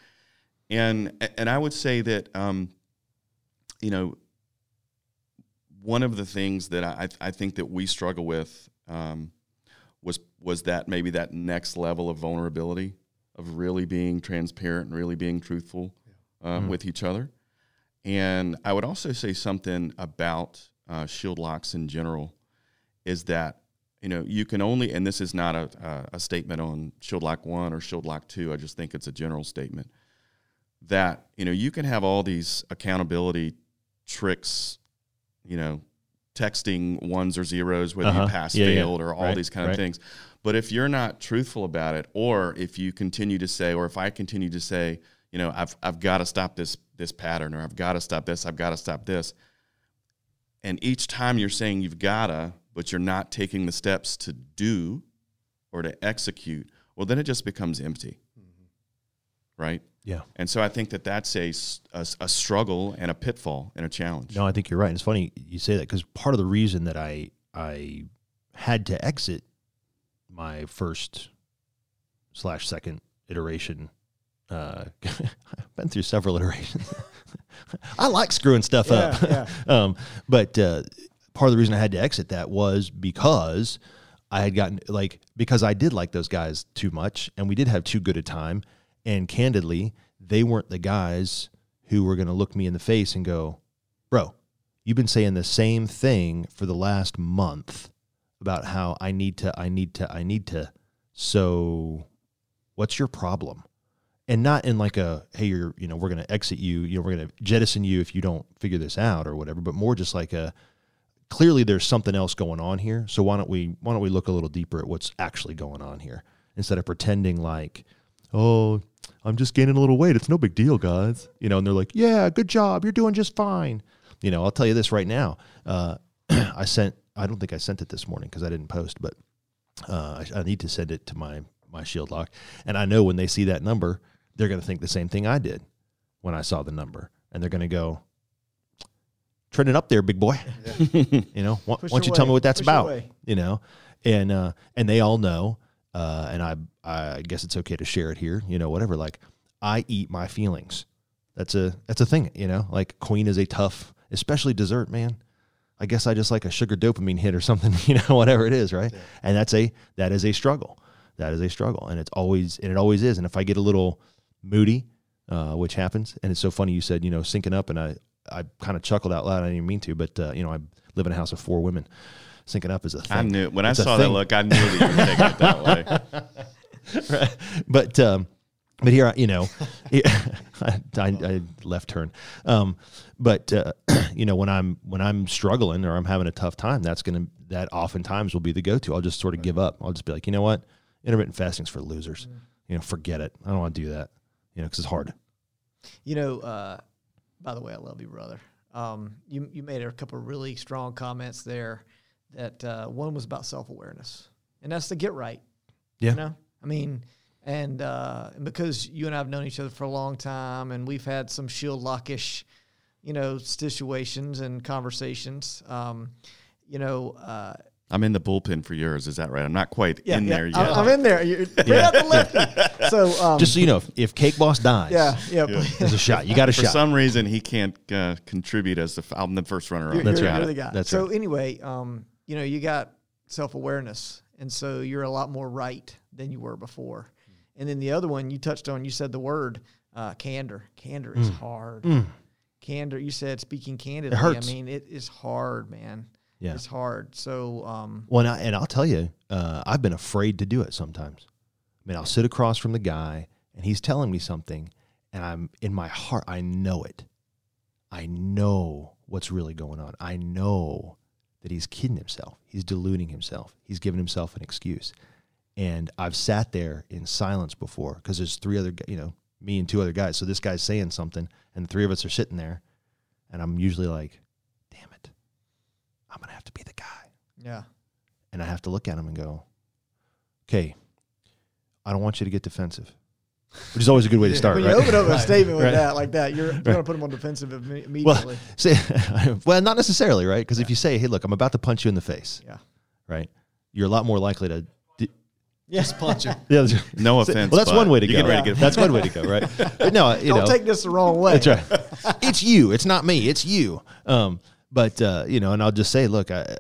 [SPEAKER 5] and and i would say that um, you know one of the things that I, I think that we struggle with um, was was that maybe that next level of vulnerability of really being transparent and really being truthful uh,
[SPEAKER 1] Mhm.
[SPEAKER 5] with each other. And I would also say something about uh, shield locks in general is that you know you can only and this is not a, a, a statement on shield lock one or shield lock two. I just think it's a general statement that you know you can have all these accountability tricks, you know, texting ones or zeros, whether
[SPEAKER 1] Uh-huh.
[SPEAKER 5] you pass,
[SPEAKER 1] Yeah, yeah.
[SPEAKER 5] failed, or all
[SPEAKER 1] Right,
[SPEAKER 5] these kind
[SPEAKER 1] right.
[SPEAKER 5] of things. But if you're not truthful about it, or if you continue to say, or if I continue to say, you know, I've I've got to stop this this pattern, or I've got to stop this, I've got to stop this, and each time you're saying you've gotta, but you're not taking the steps to do or to execute, well, then it just becomes empty, right?
[SPEAKER 1] Yeah.
[SPEAKER 5] And so I think that that's a a struggle and a pitfall and a challenge.
[SPEAKER 1] No, I think you're right. It's funny you say that because part of the reason that I I had to exit my first slash second iteration. Uh, I've been through several iterations. I like screwing stuff up.
[SPEAKER 3] Yeah,
[SPEAKER 1] um, but uh, part of the reason I had to exit that was because I had gotten like because I did like those guys too much, and we did have too good a time. And candidly, they weren't the guys who were going to look me in the face and go, "Bro, you've been saying the same thing for the last month about how I need to, I need to, I need to. So, what's your problem?" and not in like a hey you're you know we're going to exit you you know we're going to jettison you if you don't figure this out or whatever but more just like a clearly there's something else going on here so why don't we why don't we look a little deeper at what's actually going on here? Instead of pretending like oh i'm just gaining a little weight it's no big deal guys. You know and they're like yeah good job you're doing just fine. You know i'll tell you this right now uh, i sent i don't think i sent it this morning because i didn't post but uh, I, I need to send it to my my shield lock. And i know when they see that number they're going to think the same thing I did when I saw the number, and they're going to go, "Trending up there, big boy." you know, why, why don't you tell me what that's
[SPEAKER 3] push
[SPEAKER 1] about?
[SPEAKER 3] away.
[SPEAKER 1] You know, and uh, and they all know, uh, and I I guess it's okay to share it here. You know, whatever. Like I eat my feelings. That's a that's a thing. You know, like Queen is a tough especially dessert, man. I guess I just like a sugar dopamine hit or something, you know, whatever it is, right? And that's a that is a struggle. That is a struggle, and it's always and it always is. And if I get a little moody, uh, which happens, and it's so funny you said you know syncing up, and I I kind of chuckled out loud. I didn't even mean to, but uh, you know I live in a house of four women. Syncing up is a thing.
[SPEAKER 5] I knew when
[SPEAKER 1] It's
[SPEAKER 5] I
[SPEAKER 1] a
[SPEAKER 5] saw that look, I knew that you were taking it that way.
[SPEAKER 1] right? But um, but here, I- you know, I, I, I left turn. Um, but uh, you know, when I'm when I'm struggling or I'm having a tough time, that's gonna that oftentimes will be the go to. I'll just sort of give up. I'll just be like, you know what, intermittent fasting's for losers. You know, forget it. I don't want to do that. You know, because it's hard.
[SPEAKER 3] You know, uh, by the way, I love you, brother. Um, you you made a couple of really strong comments there. That uh, one was about self awareness, and that's to get right.
[SPEAKER 1] Yeah.
[SPEAKER 3] You know, I mean, and uh, because you and I have known each other for a long time, and we've had some shield lockish, you know, situations and conversations. Um, you know, uh,
[SPEAKER 5] I'm in the bullpen for yours. Is that right? I'm not quite
[SPEAKER 3] yeah,
[SPEAKER 5] in
[SPEAKER 3] yeah,
[SPEAKER 5] there yet.
[SPEAKER 3] I'm, I'm in there. You're right out the left. So um,
[SPEAKER 1] Just so you know, if, if Cake Boss dies,
[SPEAKER 3] yeah, yeah.
[SPEAKER 1] there's a shot. You got a
[SPEAKER 5] for
[SPEAKER 1] shot.
[SPEAKER 5] For some reason, he can't uh, contribute as the f- I'm the first runner
[SPEAKER 3] You're,
[SPEAKER 5] up.
[SPEAKER 1] That's
[SPEAKER 3] you're,
[SPEAKER 1] right.
[SPEAKER 3] you're the guy.
[SPEAKER 1] That's
[SPEAKER 3] so
[SPEAKER 1] right.
[SPEAKER 3] anyway, um, you know, you got self awareness, and so you're a lot more right than you were before. And then the other one you touched on, you said the word uh, candor. Candor is hard. Candor. You said speaking candidly.
[SPEAKER 1] hurts.
[SPEAKER 3] I mean, it is hard, man.
[SPEAKER 1] Yeah.
[SPEAKER 3] It's hard. So, um,
[SPEAKER 1] Well, and, I, and I'll tell you, uh, I've been afraid to do it sometimes. I mean, I'll sit across from the guy and he's telling me something, and I'm in my heart, I know it. I know what's really going on. I know that he's kidding himself. He's deluding himself. He's giving himself an excuse. And I've sat there in silence before because there's three other, you know, me and two other guys. So this guy's saying something, and the three of us are sitting there, and I'm usually like, I'm going to have to be the guy
[SPEAKER 3] yeah.
[SPEAKER 1] and I have to look at him and go, "Okay, I don't want you to get defensive," which is always a good way to start,
[SPEAKER 3] when you
[SPEAKER 1] right?
[SPEAKER 3] open up a statement with
[SPEAKER 1] Right.
[SPEAKER 3] that like that, you're, you're going to put them on defensive immediately.
[SPEAKER 1] well, say, well, not necessarily, right? Because if you say, "Hey, look, I'm about to punch you in the face,"
[SPEAKER 3] yeah.
[SPEAKER 1] right, you're a lot more likely to. d-
[SPEAKER 3] Yes.
[SPEAKER 4] Punch him.
[SPEAKER 1] Yeah,
[SPEAKER 5] No offense.
[SPEAKER 1] Well, that's
[SPEAKER 5] but
[SPEAKER 1] one way to go.
[SPEAKER 5] Get ready to
[SPEAKER 1] right?
[SPEAKER 5] get
[SPEAKER 1] That's one way to go, right? But no, you
[SPEAKER 3] Don't
[SPEAKER 1] know,
[SPEAKER 3] take this the wrong way.
[SPEAKER 1] That's right. it's you. It's not me. It's you. Um, but uh, you know, and I'll just say, look, I,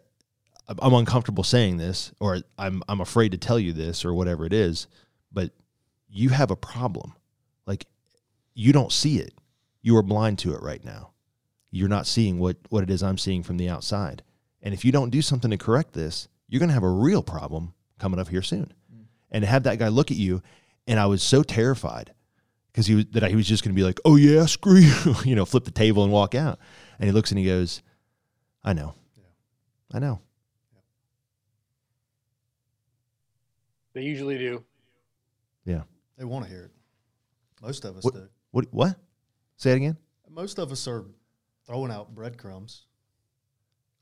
[SPEAKER 1] I'm uncomfortable saying this, or I'm I'm afraid to tell you this, or whatever it is. But you have a problem. Like you don't see it. You are blind to it right now. You're not seeing what what it is I'm seeing from the outside. And if you don't do something to correct this, you're going to have a real problem coming up here soon. And to have that guy look at you, and I was so terrified because he was that he was just going to be like, "Oh yeah, screw you," you know, flip the table and walk out. And he looks and he goes, "I know, Yeah. I know."
[SPEAKER 2] They usually do.
[SPEAKER 1] Yeah.
[SPEAKER 4] They want to hear it. Most of us
[SPEAKER 1] What?
[SPEAKER 4] do.
[SPEAKER 1] What? What? Say it again.
[SPEAKER 4] Most of us are throwing out breadcrumbs.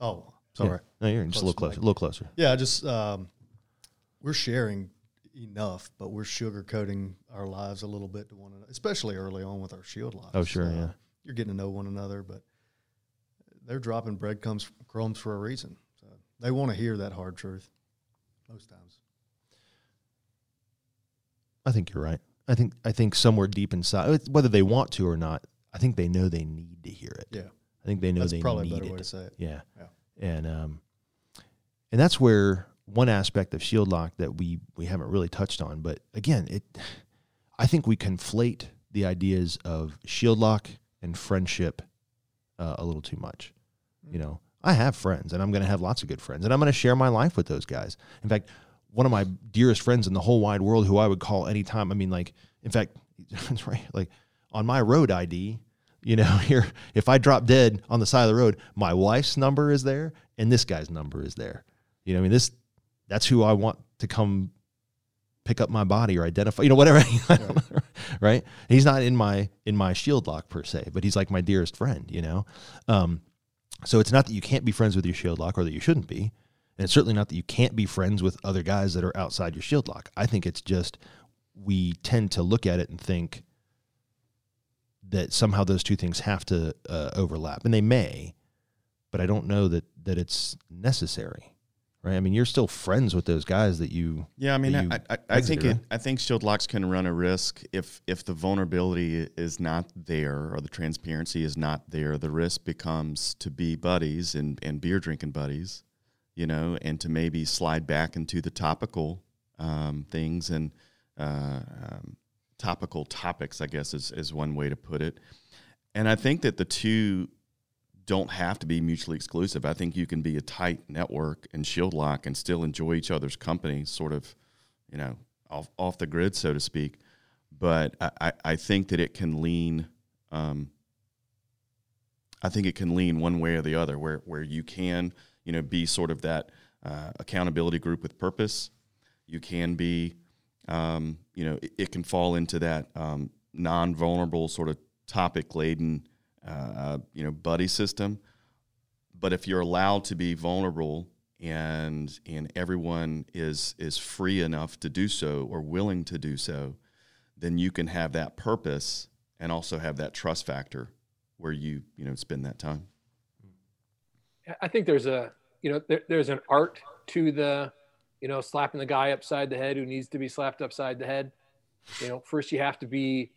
[SPEAKER 4] Oh, sorry.
[SPEAKER 1] Yeah. No, you're just a little closer. A little closer.
[SPEAKER 4] Yeah, just um, we're sharing enough, but we're sugarcoating our lives a little bit to one another, especially early on with our shield lives.
[SPEAKER 1] Oh, sure,
[SPEAKER 4] Uh,
[SPEAKER 1] yeah.
[SPEAKER 4] You're getting to know one another, but they're dropping breadcrumbs crumbs for a reason. So they want to hear that hard truth most times.
[SPEAKER 1] I think you're right. I think I think somewhere deep inside, whether they want to or not, I think they know they need to hear it.
[SPEAKER 4] Yeah,
[SPEAKER 1] I think they know
[SPEAKER 4] that's
[SPEAKER 1] they
[SPEAKER 4] probably a
[SPEAKER 1] need
[SPEAKER 4] better
[SPEAKER 1] it.
[SPEAKER 4] way to say it.
[SPEAKER 1] Yeah.
[SPEAKER 4] Yeah.
[SPEAKER 1] And um and that's where one aspect of shield lock that we we haven't really touched on, but again, it I think we conflate the ideas of shield lock and friendship uh, a little too much. You know, I have friends and I'm going to have lots of good friends and I'm going to share my life with those guys. In fact, one of my dearest friends in the whole wide world who I would call anytime, I mean like in fact, that's right, like on my road ID, you know, here if I drop dead on the side of the road, my wife's number is there and this guy's number is there. You know, I mean this that's who I want to come pick up my body or identify, you know, whatever. right? He's not in my in my shield lock per se, but he's like my dearest friend, you know. Um, so it's not that you can't be friends with your shield lock or that you shouldn't be, and it's certainly not that you can't be friends with other guys that are outside your shield lock. I think it's just we tend to look at it and think that somehow those two things have to uh, overlap, and they may, but I don't know that that it's necessary, right? I mean, you're still friends with those guys that you.
[SPEAKER 5] Yeah, I mean, I, I, I think it, I think shield locks can run a risk if if the vulnerability is not there or the transparency is not there. The risk becomes to be buddies and, and beer drinking buddies, you know, and to maybe slide back into the topical um, things and uh, um, topical topics. I guess is is one way to put it. And I think that the two don't have to be mutually exclusive. I think you can be a tight network and shield lock and still enjoy each other's company, sort of, you know, off off the grid, so to speak. But I, I, think that it can lean. Um, I think it can lean one way or the other, where where you can, you know, be sort of that uh, accountability group with purpose. You can be, um, you know, it, it, can fall into that um, non-vulnerable sort of topic laden uh, you know buddy system. But if you're allowed to be vulnerable and and everyone is is free enough to do so or willing to do so, then you can have that purpose and also have that trust factor where you you know spend that time.
[SPEAKER 2] I think there's a you know there, there's an art to the you know slapping the guy upside the head who needs to be slapped upside the head. You know, first you have to be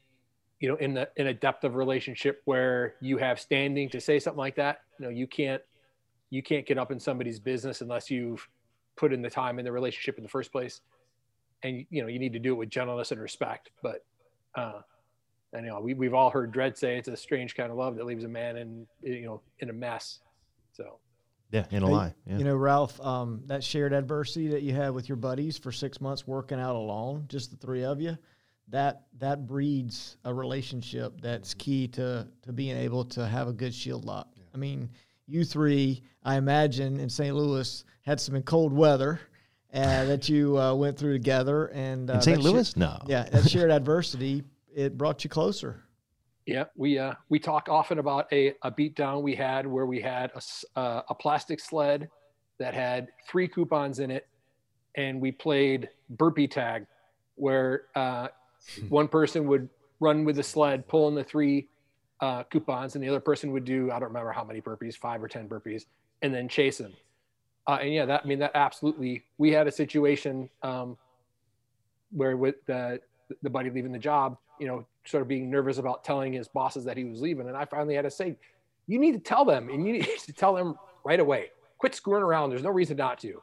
[SPEAKER 2] you know, in the in a depth of relationship where you have standing to say something like that. You know, you can't you can't get up in somebody's business unless you've put in the time in the relationship in the first place. And you know, you need to do it with gentleness and respect. But uh and you know, we we've all heard Dredd say it's a strange kind of love that leaves a man in you know in a mess. So
[SPEAKER 1] yeah, in a lie. Yeah.
[SPEAKER 3] You know, Ralph, um, that shared adversity that you had with your buddies for six months working out alone, just the three of you that that breeds a relationship that's key to to being able to have a good shield lock. Yeah. I mean, you three, I imagine in St. Louis had some cold weather uh, that you uh, went through together, and
[SPEAKER 1] uh, in St. Sh- no,
[SPEAKER 3] yeah, that shared adversity it brought you closer.
[SPEAKER 2] Yeah, we uh, we talk often about a a beatdown we had where we had a uh, a plastic sled that had three coupons in it, and we played burpee tag, where uh, one person would run with the sled, pulling the three uh, coupons, and the other person would do I don't remember how many burpees, five or ten burpees, and then chase them. Uh, and yeah, that I mean that absolutely. We had a situation um, where with the the buddy leaving the job, you know, sort of being nervous about telling his bosses that he was leaving, and I finally had to say, you need to tell them, and you need to tell them right away. Quit screwing around. There's no reason not to,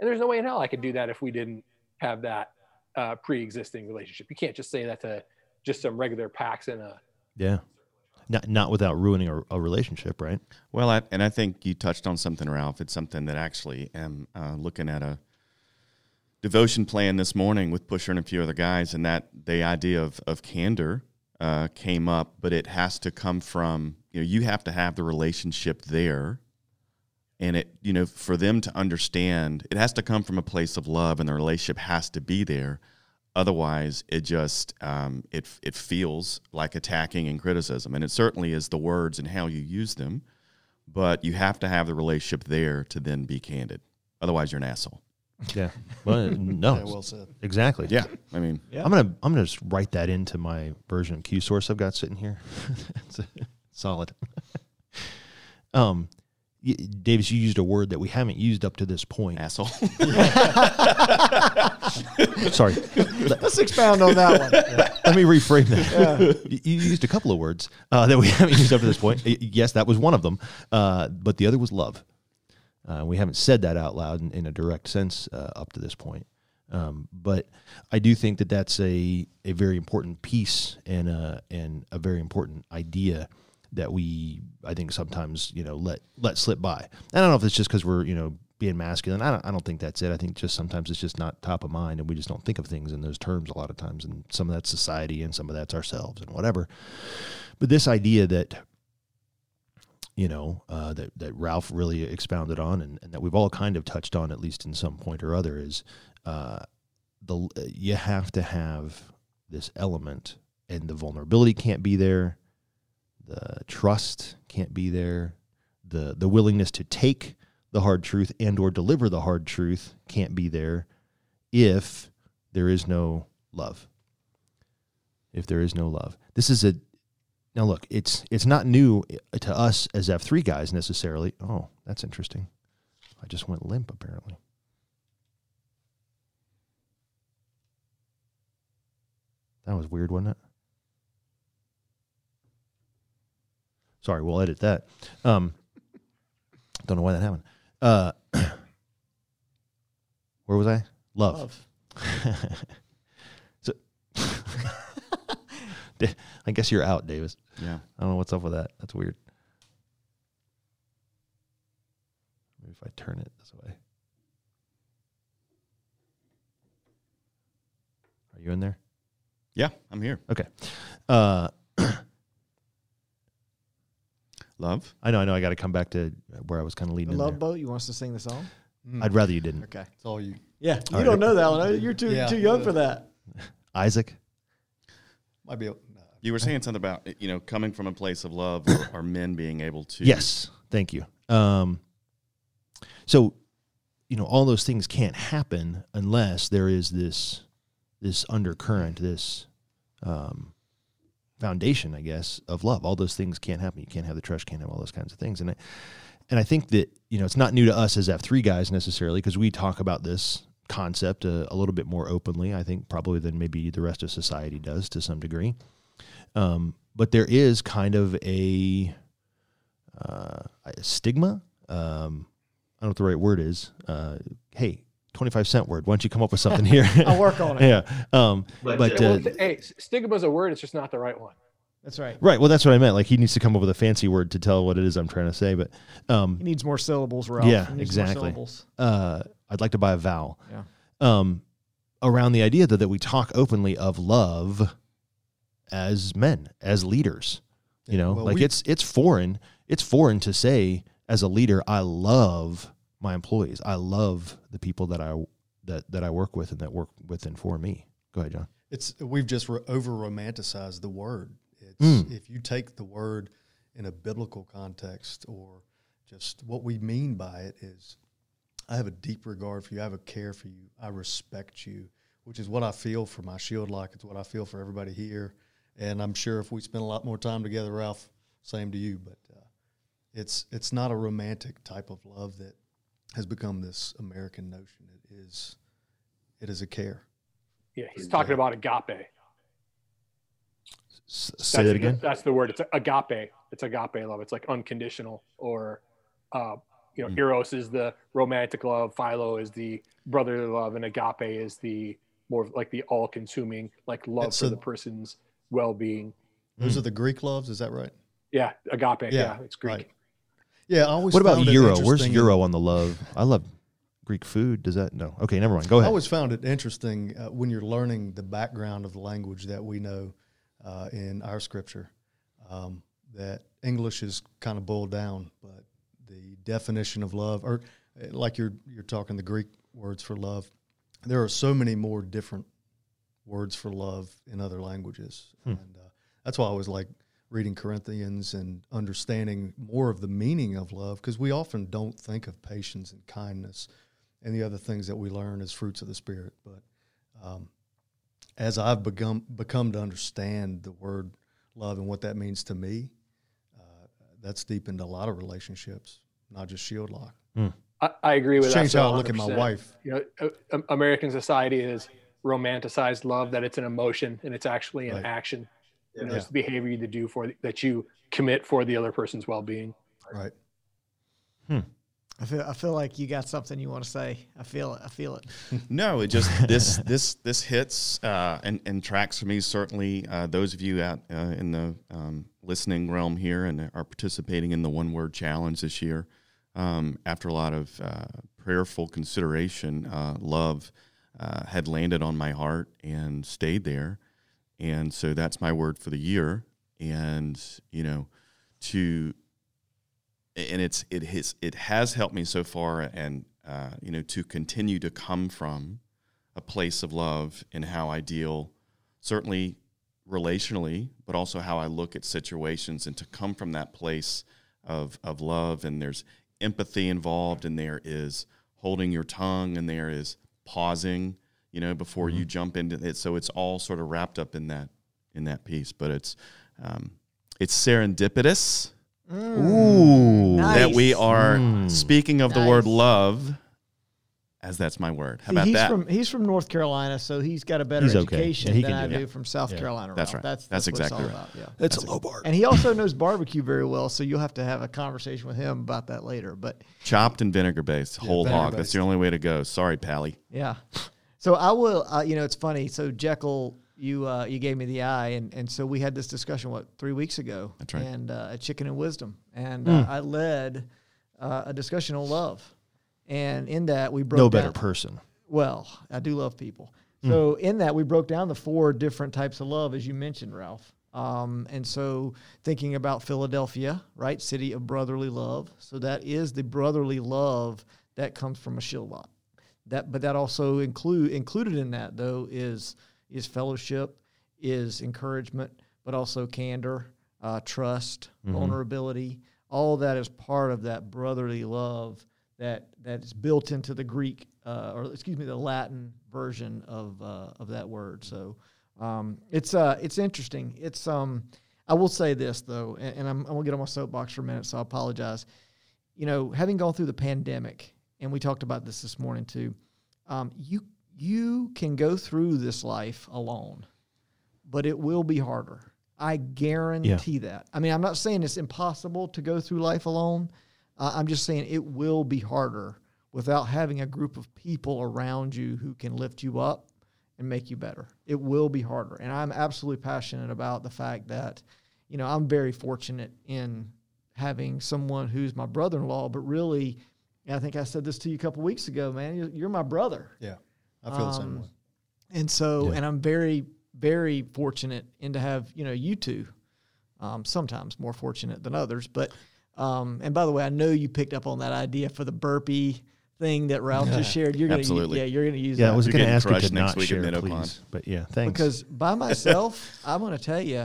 [SPEAKER 2] and there's no way in hell I could do that if we didn't have that uh, pre-existing relationship. You can't just say that to just some regular PAX in a
[SPEAKER 1] yeah. Not, not without ruining a, a relationship, right?
[SPEAKER 5] Well, I, and I think you touched on something, Ralph. It's something that actually am uh, looking at a devotion plan this morning with Pusher and a few other guys, and that the idea of of candor uh, came up, but it has to come from you know you have to have the relationship there and it you know for them to understand it has to come from a place of love and the relationship has to be there. Otherwise it just um, it, it feels like attacking and criticism. And it certainly is the words and how you use them but you have to have the relationship there to then be candid. Otherwise you're an asshole.
[SPEAKER 1] Yeah. Well no.
[SPEAKER 4] Yeah, well said.
[SPEAKER 1] Exactly.
[SPEAKER 5] Yeah i mean
[SPEAKER 1] yeah. i'm gonna i'm gonna just write that into my version of q source i've got sitting here. It's solid. Um Davis, you used a word that we haven't used up to this point.
[SPEAKER 5] Asshole.
[SPEAKER 1] Sorry.
[SPEAKER 3] Let's expound on that one.
[SPEAKER 1] Yeah. Let me reframe that. Yeah. You used a couple of words uh, that we haven't used up to this point. Yes, that was one of them, uh, but the other was love. Uh, we haven't said that out loud in, in a direct sense uh, up to this point. Um, but I do think that that's a, a very important piece and a, and a very important idea that we I think sometimes you know let let slip by. And I don't know if it's just because we're you know being masculine. I don't I don't think that's it. I think just sometimes it's just not top of mind, and we just don't think of things in those terms a lot of times. And some of that's society, and some of that's ourselves, and whatever. But this idea that you know uh, that that Ralph really expounded on, and, and, that we've all kind of touched on at least in some point or other, is uh, the you have to have this element, and the vulnerability can't be there the trust can't be there. The the willingness to take the hard truth and or deliver the hard truth can't be there if there is no love. If there is no love. This is a now look, it's it's not new to us as F3 guys necessarily. Oh, that's interesting. I just went limp apparently. That was weird, wasn't it? Sorry, we'll edit that. Um, don't know why that happened. Uh, where was I? Love.
[SPEAKER 3] Love.
[SPEAKER 1] so, I guess you're out, Davis.
[SPEAKER 5] Yeah.
[SPEAKER 1] I don't know what's up with that. That's weird. Maybe if I turn it this way. Are you in there?
[SPEAKER 5] Yeah, I'm here.
[SPEAKER 1] Okay. Uh,
[SPEAKER 5] Love.
[SPEAKER 1] I know, I know. I got to come back to where I was kind of
[SPEAKER 3] The
[SPEAKER 1] leading in
[SPEAKER 3] Love
[SPEAKER 1] there.
[SPEAKER 3] Boat. You want us to sing the song?
[SPEAKER 4] Mm,
[SPEAKER 1] I'd rather you didn't.
[SPEAKER 3] Okay.
[SPEAKER 4] it's all you.
[SPEAKER 3] Yeah, you
[SPEAKER 1] All
[SPEAKER 3] don't
[SPEAKER 1] right.
[SPEAKER 3] know that one. You're too
[SPEAKER 4] Yeah.
[SPEAKER 3] too young for that.
[SPEAKER 1] Isaac.
[SPEAKER 4] Might be. A, nah.
[SPEAKER 5] You were saying something about you know coming from a place of love, or, or men being able to.
[SPEAKER 1] Yes, thank you. Um, so, you know, all those things can't happen unless there is this this undercurrent, this um, foundation, I guess, of love. All those things can't happen. You can't have the trust, can't have all those kinds of things, and I, and I think that you know it's not new to us as F three guys necessarily because we talk about this concept a, a little bit more openly. I think probably than maybe the rest of society does to some degree. Um, but there is kind of a uh, a stigma. Um, I don't know what the right word is. Uh, hey, 25 cent word. Why don't you come up with something here?
[SPEAKER 3] I'll work on it.
[SPEAKER 1] yeah. Um, but
[SPEAKER 2] Well,
[SPEAKER 1] uh,
[SPEAKER 2] th- hey, s- stigma's a word. It's just not the right one.
[SPEAKER 3] That's right.
[SPEAKER 1] right. Well, that's what I meant. Like he needs to come up with a fancy word to tell what it is I'm trying to say. But um,
[SPEAKER 3] He needs more syllables, Ralph.
[SPEAKER 1] Yeah,
[SPEAKER 3] He needs more
[SPEAKER 1] exactly.
[SPEAKER 3] syllables.
[SPEAKER 1] uh, I'd like to buy a vowel.
[SPEAKER 3] Yeah.
[SPEAKER 1] Um, around the idea that, that we talk openly of love as men, as leaders. You know,
[SPEAKER 4] Well,
[SPEAKER 1] like
[SPEAKER 4] we-
[SPEAKER 1] it's it's foreign. It's foreign to say as a leader, I love my employees. I love the people that I that that I work with and that work with and for me. Go ahead, John.
[SPEAKER 4] It's we've just ro- over romanticized the word. It's
[SPEAKER 1] Mm.
[SPEAKER 4] if you take the word in a biblical context or just what we mean by it is I have a deep regard for you, I have a care for you, I respect you, which is what I feel for my shield lock. It's what I feel for everybody here. And I'm sure if we spend a lot more time together, Ralph, same to you, but uh, it's it's not a romantic type of love that has become this American notion. It is it is a care.
[SPEAKER 2] Yeah, he's talking about agape.
[SPEAKER 1] S-
[SPEAKER 2] That's,
[SPEAKER 1] say that
[SPEAKER 2] the-
[SPEAKER 1] again.
[SPEAKER 2] That's the word. It's agape. It's agape love. It's like unconditional, or uh, you know,
[SPEAKER 1] Mm.
[SPEAKER 2] eros is the romantic love. Philo is the brotherly love, and agape is the more like the all-consuming, like love
[SPEAKER 4] That's
[SPEAKER 2] for
[SPEAKER 4] a-
[SPEAKER 2] the person's well-being.
[SPEAKER 4] Those
[SPEAKER 1] Mm.
[SPEAKER 4] are the Greek loves, is that right?
[SPEAKER 2] Yeah, agape. Yeah,
[SPEAKER 4] Yeah,
[SPEAKER 2] it's Greek.
[SPEAKER 4] right. Yeah, I always
[SPEAKER 1] What about Euro? Where's Euro on the love? I love Greek food. Does that no? Okay, never mind. Go ahead.
[SPEAKER 4] I always found it interesting uh, when you're learning the background of the language that we know uh, in our scripture um, that English is kind of boiled down, but the definition of love, or uh, like you're you're talking the Greek words for love, there are so many more different words for love in other languages,
[SPEAKER 1] Hmm.
[SPEAKER 4] and uh, that's why I was like reading Corinthians and understanding more of the meaning of love because we often don't think of patience and kindness and the other things that we learn as fruits of the spirit. But um, as I've become become to understand the word love and what that means to me, uh, that's deepened a lot of relationships, not just shield lock.
[SPEAKER 2] I, I agree with
[SPEAKER 4] It's
[SPEAKER 2] that.
[SPEAKER 4] Change
[SPEAKER 2] so
[SPEAKER 4] how I look at my wife.
[SPEAKER 2] You know, uh, um, American society is romanticized love that it's an emotion and it's actually an
[SPEAKER 4] Right.
[SPEAKER 2] action. You know,
[SPEAKER 4] Yeah.
[SPEAKER 2] it's the behavior you do for that you commit for the other person's well-being.
[SPEAKER 4] Right.
[SPEAKER 3] I feel I feel like you got something you want to say. I feel it. I feel it.
[SPEAKER 5] No, it just this this this hits uh, and and tracks for me. Certainly, uh, those of you out uh, in the um, listening realm here and are participating in the one word challenge this year. Um, after a lot of uh, prayerful consideration, uh, love uh, had landed on my heart and stayed there, and so that's my word for the year. And you know, to and it's it has it has helped me so far and uh, you know to continue to come from a place of love in how I deal certainly relationally but also how I look at situations and to come from that place of of love and there's empathy involved and there is holding your tongue and there is pausing you know before you jump into it so it's all sort of wrapped up in that in that piece but it's um, it's serendipitous
[SPEAKER 1] Ooh,
[SPEAKER 5] that we are
[SPEAKER 1] Mm.
[SPEAKER 5] speaking of the word love as that's my word. How
[SPEAKER 3] See,
[SPEAKER 5] about
[SPEAKER 3] he's
[SPEAKER 5] that?
[SPEAKER 3] from he's from North Carolina, so he's got a better
[SPEAKER 1] He's okay.
[SPEAKER 3] education
[SPEAKER 1] Yeah,
[SPEAKER 3] than
[SPEAKER 1] can
[SPEAKER 3] I
[SPEAKER 1] do
[SPEAKER 3] do
[SPEAKER 1] it.
[SPEAKER 3] from South
[SPEAKER 1] Yeah.
[SPEAKER 3] Carolina.
[SPEAKER 5] That's right.
[SPEAKER 3] That's
[SPEAKER 5] That's
[SPEAKER 3] what it's
[SPEAKER 5] exactly
[SPEAKER 3] all
[SPEAKER 5] right.
[SPEAKER 3] about. Yeah.
[SPEAKER 1] It's a low bar.
[SPEAKER 3] And he also knows barbecue very well, so you'll have to have a conversation with him about that later. But
[SPEAKER 5] Chopped and vinegar based, whole
[SPEAKER 4] vinegar
[SPEAKER 5] hog. That's the only way to go. Sorry, Pally.
[SPEAKER 3] yeah, so I will. Uh, you know, it's funny. So Jekyll, you uh, you gave me the eye, and and so we had this discussion what three weeks ago.
[SPEAKER 5] That's right.
[SPEAKER 3] And uh, at Chicken and Wisdom, and
[SPEAKER 1] Hmm.
[SPEAKER 3] uh, I led uh, a discussion on love, and in that we broke
[SPEAKER 1] No better person.
[SPEAKER 3] Well, I do love people. So in that, we broke down the four different types of love, as you mentioned, Ralph. Um, and so thinking about Philadelphia, right, city of brotherly love. So that is the brotherly love that comes from a shield lock. That, but that also include included in that though is is fellowship, is encouragement, but also candor, uh, trust, vulnerability. All that is part of that brotherly love that that is built into the Greek uh, or excuse me the Latin version of uh, of that word. So um, it's uh it's interesting. It's um I will say this though, and, and I'm, I'm gonna get on my soapbox for a minute, so I apologize. You know, having gone through the pandemic, and we talked about this this morning too. Um, you you can go through this life alone, but it will be harder. I guarantee that. I mean, I'm not saying it's impossible to go through life alone. Uh, I'm just saying it will be harder without having a group of people around you who can lift you up and make you better. It will be harder. And I'm absolutely passionate about the fact that, you know, I'm very fortunate in having someone who's my brother in law, but really, I think I said this to you a couple weeks ago, man, you're, you're my brother.
[SPEAKER 4] Yeah, I feel the same
[SPEAKER 3] Um,
[SPEAKER 4] way.
[SPEAKER 3] And so,
[SPEAKER 1] Yeah.
[SPEAKER 3] and I'm very, very fortunate in to have, you know, you two, um, sometimes more fortunate than others. But, um, and by the way, I know you picked up on that idea for the burpee thing that Ralph just shared. You're going to,
[SPEAKER 5] Absolutely.
[SPEAKER 3] yeah, you're going to use
[SPEAKER 1] Yeah, I was
[SPEAKER 5] You're
[SPEAKER 1] going to ask you to
[SPEAKER 5] next
[SPEAKER 1] not
[SPEAKER 5] week
[SPEAKER 1] share,
[SPEAKER 5] Minnow
[SPEAKER 1] please. But yeah, thanks.
[SPEAKER 3] because by myself, I'm going to tell you,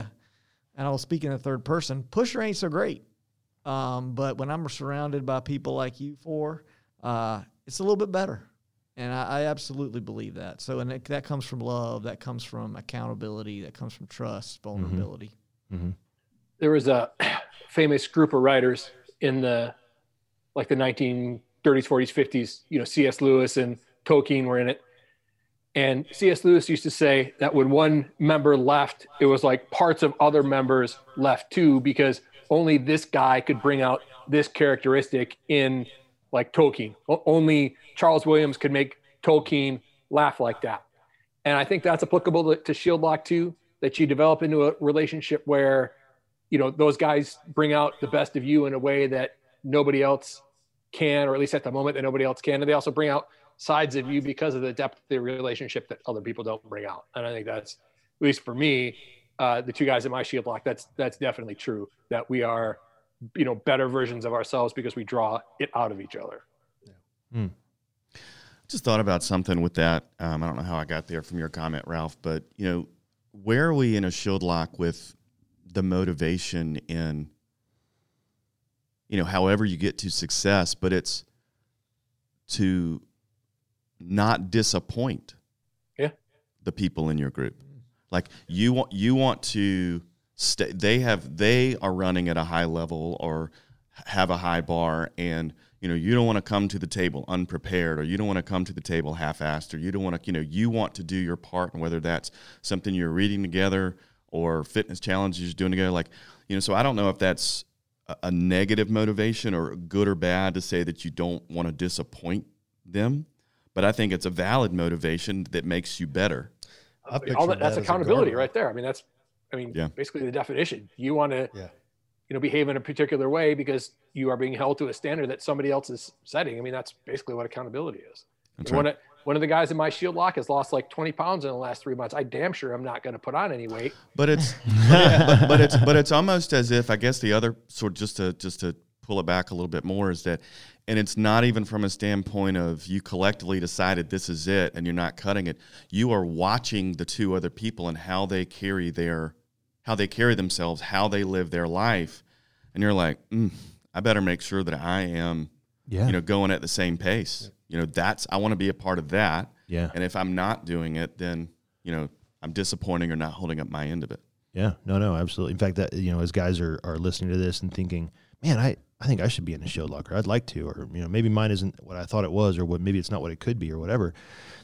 [SPEAKER 3] and I'll speak in the third person, pusher ain't so great. Um, but when I'm surrounded by people like you four, uh, it's a little bit better. And I, I absolutely believe that. So, and it, that comes from love, that comes from accountability, that comes from trust, vulnerability.
[SPEAKER 1] Mhm.
[SPEAKER 2] there was a famous group of writers in the like the 1930s 40s 50s you know cs lewis and tolkien were in it and cs lewis used to say that when one member left it was like parts of other members left too because only this guy could bring out this characteristic in like tolkien. Only charles williams could make tolkien laugh like that. And i think that's applicable to, to shield lock too that you develop into a relationship where you know those guys bring out the best of you in a way that nobody else can or at least at the moment that nobody else can. And they also bring out sides of you because of the depth of the relationship that other people don't bring out. And i think that's at least for me uh, the two guys in my shield lock that's that's definitely true that we are you know better versions of ourselves because we draw it out of each other
[SPEAKER 5] Just thought about something with that. Um, I don't know how I got there from your comment, Ralph, but you know, where are we in a shield lock with the motivation in, you know, however you get to success, but it's to not disappoint
[SPEAKER 2] Yeah.
[SPEAKER 5] the people in your group. Like you want you want to stay they have they are running at a high level or have a high bar and you know you don't want to come to the table unprepared or you don't want to come to the table half-assed or you don't want to you know you want to do your part and whether that's something you're reading together or fitness challenges you're doing together like you know so i don't know if that's a, a negative motivation or good or bad to say that you don't want to disappoint them but i think it's a valid motivation that makes you better
[SPEAKER 4] I
[SPEAKER 2] all that, that's
[SPEAKER 4] that
[SPEAKER 2] accountability right there. I mean that's i mean
[SPEAKER 5] Yeah.
[SPEAKER 2] basically the definition. You want to
[SPEAKER 4] Yeah.
[SPEAKER 2] you know behave in a particular way because you are being held to a standard that somebody else is setting. I mean that's basically what accountability is.
[SPEAKER 5] That's
[SPEAKER 2] one,
[SPEAKER 5] right.
[SPEAKER 2] of, one of the guys in my shield lock has lost like 20 pounds in the last three months. I damn sure i'm not going to put on any weight.
[SPEAKER 5] But it's but, but it's but it's almost as if I guess the other sort just to just to pull it back a little bit more is that and it's not even from a standpoint of you collectively decided this is it and you're not cutting it. You are watching the two other people and how they carry their how they carry themselves, how they live their life, and you're like, mm, I better make sure that I am,
[SPEAKER 1] yeah,
[SPEAKER 5] you know, going at the same pace. You know, that's I want to be a part of that.
[SPEAKER 1] yeah,
[SPEAKER 5] And if I'm not doing it, then you know I'm disappointing or not holding up my end of it.
[SPEAKER 1] yeah. No, no, absolutely. In fact, that you know, as guys are are listening to this and thinking, man, I I think I should be in a shield locker. I'd like to, or you know, maybe mine isn't what I thought it was, or what maybe it's not what it could be, or whatever.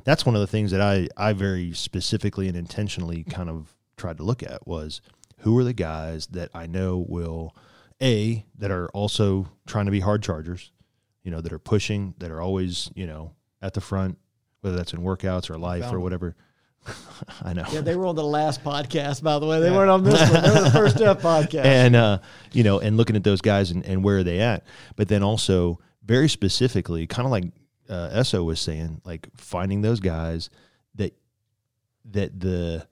[SPEAKER 1] That's one of the things that I I very specifically and intentionally kind of tried to look at was who are the guys that I know will a that are also trying to be hard chargers, you know, that are pushing, that are always you know at the front, whether that's in workouts or life or whatever. I know.
[SPEAKER 3] Yeah, they were on the last podcast, by the way. They weren't on this one. They were the first step podcast.
[SPEAKER 1] and uh, you know, and looking at those guys and, and where are they at, but then also very specifically, kind of like uh, Esso was saying, like finding those guys that that the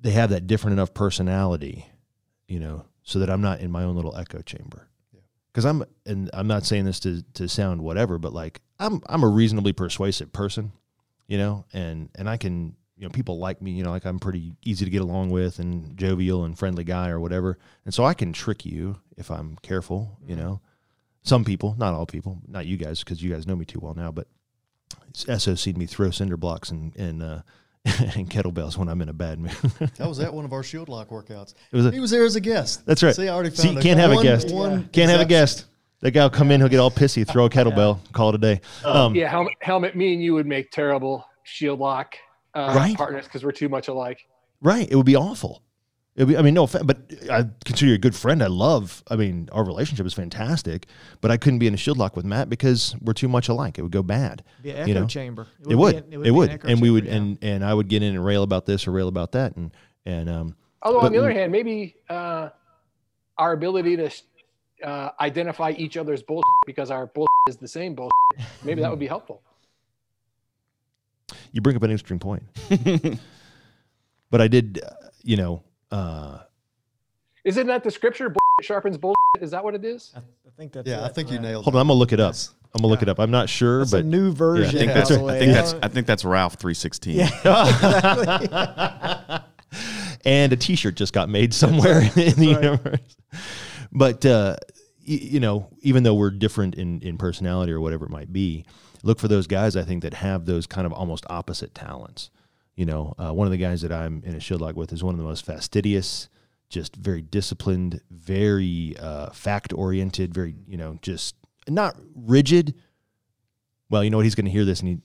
[SPEAKER 1] they have that different enough personality, you know, so that I'm not in my own little echo chamber. Because I'm, and I'm not saying this to to sound whatever, but like I'm I'm a reasonably persuasive person, you know, and and I can you know people like me you know like i'm pretty easy to get along with and jovial and friendly guy or whatever. And so i can trick you if i'm careful you know. Some people not all people not you guys because you guys know me too well now but SOC'd me throw cinder blocks and and uh and kettlebells when i'm in a bad mood.
[SPEAKER 4] That was at one of our shield lock workouts.
[SPEAKER 1] it was a,
[SPEAKER 4] He was there as a guest.
[SPEAKER 1] that's right.
[SPEAKER 4] See, I already found
[SPEAKER 1] you can't have a guest.
[SPEAKER 4] one
[SPEAKER 1] can't have a guest that guy will come in he'll get all pissy throw a kettlebell call it a day um
[SPEAKER 2] Yeah, helmet, helmet. Me and you would make terrible shield lock uh,
[SPEAKER 1] Right.
[SPEAKER 2] partners because we're too much alike.
[SPEAKER 1] Right. It would be awful. It would be, I mean, no offense, but I consider you a good friend. I love, I mean, our relationship is fantastic, but I couldn't be in a shield lock with Matt because we're too much alike. It would go bad.
[SPEAKER 3] Be echo
[SPEAKER 1] you know?
[SPEAKER 3] chamber.
[SPEAKER 1] It would.
[SPEAKER 3] be an-
[SPEAKER 1] It
[SPEAKER 3] be
[SPEAKER 1] would.
[SPEAKER 3] an echo
[SPEAKER 1] And we would,
[SPEAKER 3] yeah.
[SPEAKER 1] and, and I would get in and rail about this or rail about that. And, and, um,
[SPEAKER 2] Although
[SPEAKER 1] But
[SPEAKER 2] on the other
[SPEAKER 1] we-
[SPEAKER 2] hand, maybe uh, our ability to uh, identify each other's bullshit because our bullshit is the same bullshit, maybe that would be helpful.
[SPEAKER 1] you bring up an interesting point. but I did, uh, you know, uh,
[SPEAKER 2] Isn't that the scripture? Bullshit sharpens bullshit. Is that what it is?
[SPEAKER 3] I, I think that's
[SPEAKER 4] Yeah, I think you
[SPEAKER 3] Yeah.
[SPEAKER 4] nailed
[SPEAKER 1] hold
[SPEAKER 4] it.
[SPEAKER 1] on, I'm going to look it up.
[SPEAKER 4] Yes.
[SPEAKER 1] I'm going to look
[SPEAKER 4] Yeah.
[SPEAKER 1] it up. I'm not sure,
[SPEAKER 3] That's
[SPEAKER 1] but
[SPEAKER 3] a new version.
[SPEAKER 5] I think
[SPEAKER 3] by
[SPEAKER 5] that's I
[SPEAKER 3] way.
[SPEAKER 5] think that's I think that's Ralph three sixteen. Yeah, exactly.
[SPEAKER 1] and a T-shirt just got made somewhere in the universe. But uh, y- you know, even though we're different in in personality or whatever it might be, look for those guys. I think that have those kind of almost opposite talents. You know, uh, one of the guys that I'm in a shield lock with is one of the most fastidious, just very disciplined, very uh, fact oriented, very you know, just not rigid. Well, you know what? He's going to hear this and he.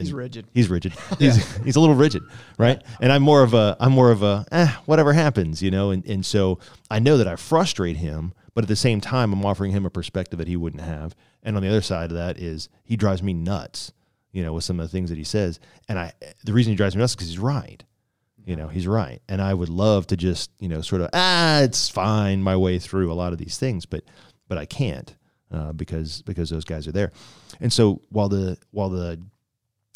[SPEAKER 3] He's rigid.
[SPEAKER 1] He's rigid. He's he's a little rigid, right? And I'm more of a I'm more of a eh, whatever happens, you know. And and so I know that I frustrate him, but at the same time, I'm offering him a perspective that he wouldn't have. And on the other side of that is he drives me nuts, you know, with some of the things that he says. And I the reason he drives me nuts is because he's right. You know, he's right. And I would love to just, you know, sort of, ah, it's fine my way through a lot of these things, but but I can't uh, because because those guys are there. And so while the while the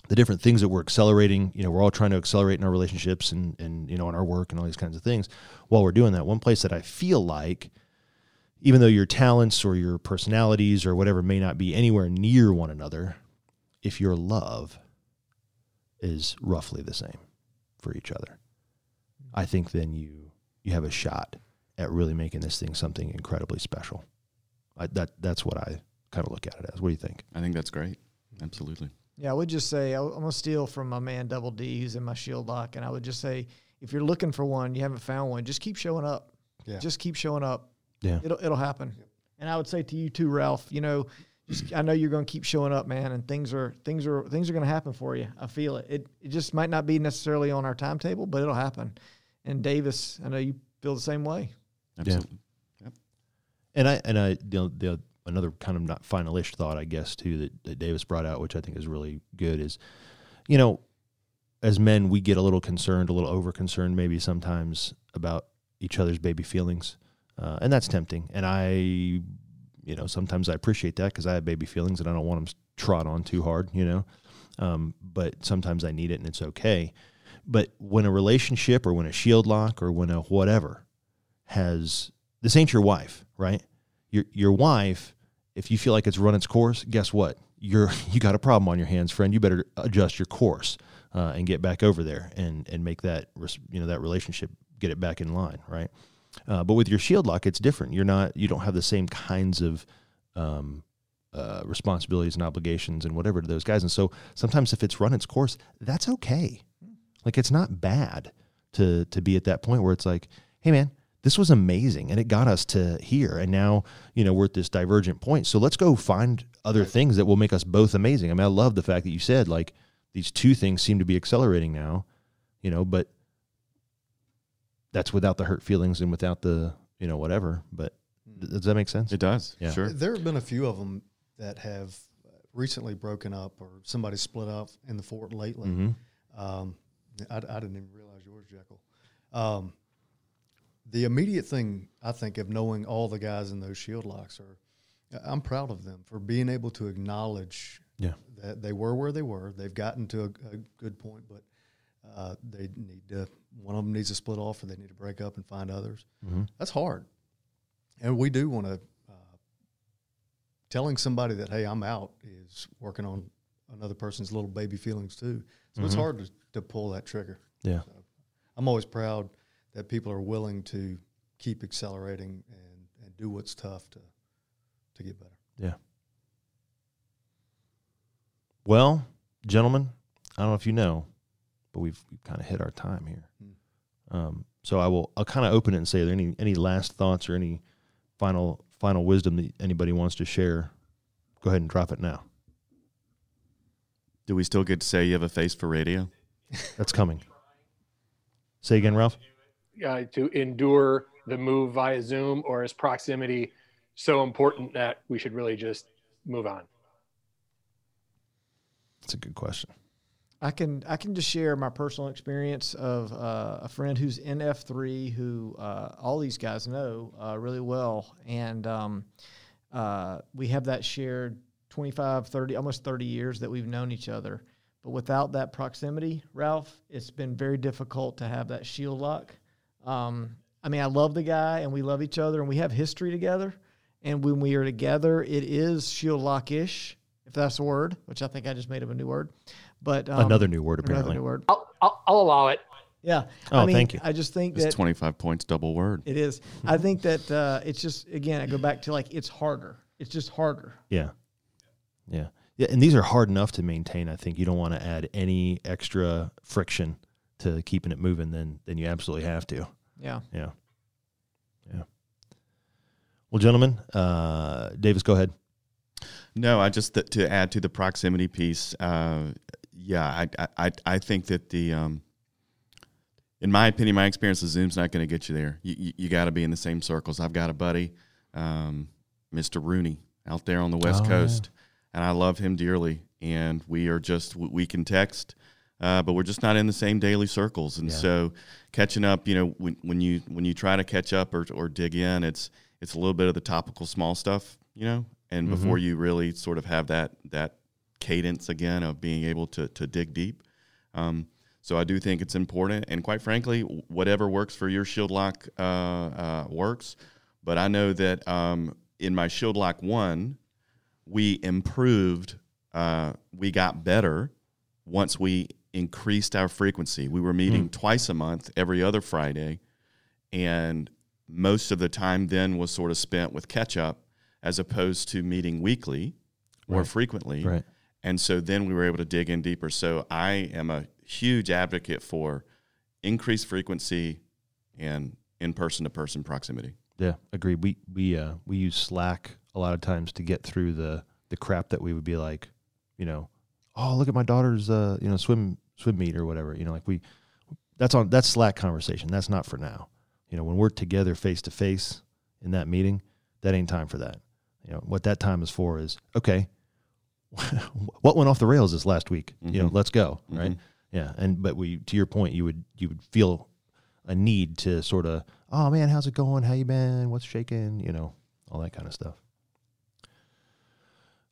[SPEAKER 1] the different things that we're accelerating, you know, we're all trying to accelerate in our relationships and and you know in our work and all these kinds of things. While we're doing that, one place that I feel like even though your talents or your personalities or whatever may not be anywhere near one another, if your love is roughly the same for each other, I think then you you have a shot at really making this thing something incredibly special. I, that that's what I kind of look at it as. What do you think?
[SPEAKER 5] I think that's great. Absolutely.
[SPEAKER 3] Yeah, I would just say I- I'm gonna steal from my man Double D, who's in my shield lock, and I would just say if you're looking for one, you haven't found one, just keep showing up.
[SPEAKER 4] Yeah.
[SPEAKER 3] Just keep showing up.
[SPEAKER 1] Yeah.
[SPEAKER 3] It'll it'll happen. And I would say to you too, Ralph. You know, just I know you're gonna keep showing up, man, and things are things are things are gonna happen for you. I feel it. It it just might not be necessarily on our timetable, but it'll happen. And Davis, I know you feel the same way.
[SPEAKER 5] Absolutely.
[SPEAKER 1] yeah And I and I the, the another kind of not finalish thought I guess too that, that Davis brought out, which I think is really good, is you know, as men we get a little concerned, a little over concerned maybe sometimes about each other's baby feelings, uh, and that's tempting. And I, you know, sometimes I appreciate that because I have baby feelings and I don't want them trod on too hard, you know. Um, but sometimes I need it and it's okay. But when a relationship or when a shield lock or when a whatever has this ain't your wife, right? Your your wife, if you feel like it's run its course, guess what? You're you got a problem on your hands, friend. You better adjust your course uh, and get back over there and and make that you know that relationship get it back in line, right? Uh, but with your shield lock, it's different. You're not you don't have the same kinds of um, uh, responsibilities and obligations and whatever to those guys. And so sometimes if it's run its course, that's okay. Like it's not bad to to be at that point where it's like, hey man, this was amazing and it got us to here and now you know we're at this divergent point so let's go find other things that will make us both amazing i mean i love the fact that you said like these two things seem to be accelerating now you know but that's without the hurt feelings and without the you know whatever but th- does that make sense
[SPEAKER 5] It does.
[SPEAKER 1] Yeah.
[SPEAKER 5] Sure.
[SPEAKER 4] There have been a few of them that have recently broken up or somebody split up in the fort lately.
[SPEAKER 1] hmm
[SPEAKER 4] Um, I, I didn't even realize yours, Jekyll. Um, the immediate thing I think of knowing all the guys in those shield locks are, I'm proud of them for being able to acknowledge
[SPEAKER 1] Yeah.
[SPEAKER 4] that they were where they were. They've gotten to a, a good point, but uh, they need to. One of them needs to split off, or they need to break up and find others.
[SPEAKER 1] hmm
[SPEAKER 4] That's hard, and we do want to. Uh, telling somebody that hey, I'm out is working on another person's little baby feelings too. So it's
[SPEAKER 1] Mhm.
[SPEAKER 4] hard to, to pull that trigger.
[SPEAKER 1] Yeah.
[SPEAKER 4] So I'm always proud that people are willing to keep accelerating and, and do what's tough to to get better. Yeah.
[SPEAKER 1] Well gentlemen i don't know if you know but we've, we've kind of hit our time here
[SPEAKER 4] Hmm.
[SPEAKER 1] um, so i will i'll kind of open it and say are there any any last thoughts or any final final wisdom that anybody wants to share go ahead and drop it now
[SPEAKER 5] Do we still get to say you have a face for radio?
[SPEAKER 1] that's coming say again ralph
[SPEAKER 2] uh, to endure the move via Zoom, or is proximity so important that we should really just move on?
[SPEAKER 1] that's a good question
[SPEAKER 3] I can I can just share my personal experience of uh, a friend who's in F three who uh, all these guys know uh, really well, and um, uh, we have that shared 25, 30, almost 30 years that we've known each other. But without that proximity, Ralph, it's been very difficult to have that shield lock. Um, I mean, I love the guy, and we love each other, and we have history together. And when we are together, it is shield lock ish, if that's a word, which I think I just made up a new word. But um,
[SPEAKER 1] another new word apparently.
[SPEAKER 3] another new word.
[SPEAKER 2] I'll, I'll, I'll allow it.
[SPEAKER 3] Yeah.
[SPEAKER 1] Oh,
[SPEAKER 3] I mean,
[SPEAKER 1] thank you.
[SPEAKER 3] I just think
[SPEAKER 5] It's
[SPEAKER 3] that
[SPEAKER 5] 25 points, double word.
[SPEAKER 3] it is. I think that uh, it's just again, I go back to like it's harder. It's just harder.
[SPEAKER 1] Yeah. Yeah. Yeah. And these are hard enough to maintain. I think you don't want to add any extra friction to keeping it moving then then you absolutely have to.
[SPEAKER 3] Yeah.
[SPEAKER 1] Yeah. Yeah. Well, gentlemen, uh, Davis, go ahead.
[SPEAKER 5] No, I just th- to add to the proximity piece. Uh, yeah, I, I- I I think that the um, in my opinion, my experience with Zoom's not going to get you there. You you, you got to be in the same circles. I've got a buddy, um, Mr. Rooney, out there on the West
[SPEAKER 1] Oh,
[SPEAKER 5] Coast, and I love him dearly. And we are just we- we can text. Uh, but we're just not in the same daily circles, and
[SPEAKER 1] Yeah.
[SPEAKER 5] so catching up, you know, when, when you when you try to catch up or, or dig in, it's it's a little bit of the topical small stuff, you know, and
[SPEAKER 1] Mhm.
[SPEAKER 5] before you really sort of have that that cadence again of being able to to dig deep. Um, so I do think it's important, and quite frankly, whatever works for your shield lock uh, uh, works. But I know that um, in my shield lock one, we improved. Uh, we got better once we increased our frequency. We were meeting twice a month, every other Friday, and most of the time then was sort of spent with catch up as opposed to meeting weekly or
[SPEAKER 1] Right.
[SPEAKER 5] frequently.
[SPEAKER 1] Right.
[SPEAKER 5] And so then we were able to dig in deeper. So I am a huge advocate for increased frequency and in person to person proximity.
[SPEAKER 1] Yeah, agreed. We we uh we use Slack a lot of times to get through the the crap that we would be like, you know, oh look at my daughter's uh you know swim swim meet or whatever. You know, like we that's on that's Slack conversation. That's not for now. You know, when we're together face to face in that meeting, that ain't time for that. You know, what that time is for is okay. what went off the rails this last week? You know,
[SPEAKER 5] Mhm.
[SPEAKER 1] let's go. Right.
[SPEAKER 5] Mhm.
[SPEAKER 1] Yeah, and but we to your point, you would you would feel a need to sort of, oh man, how's it going? How you been? What's shaking? You know, all that kind of stuff.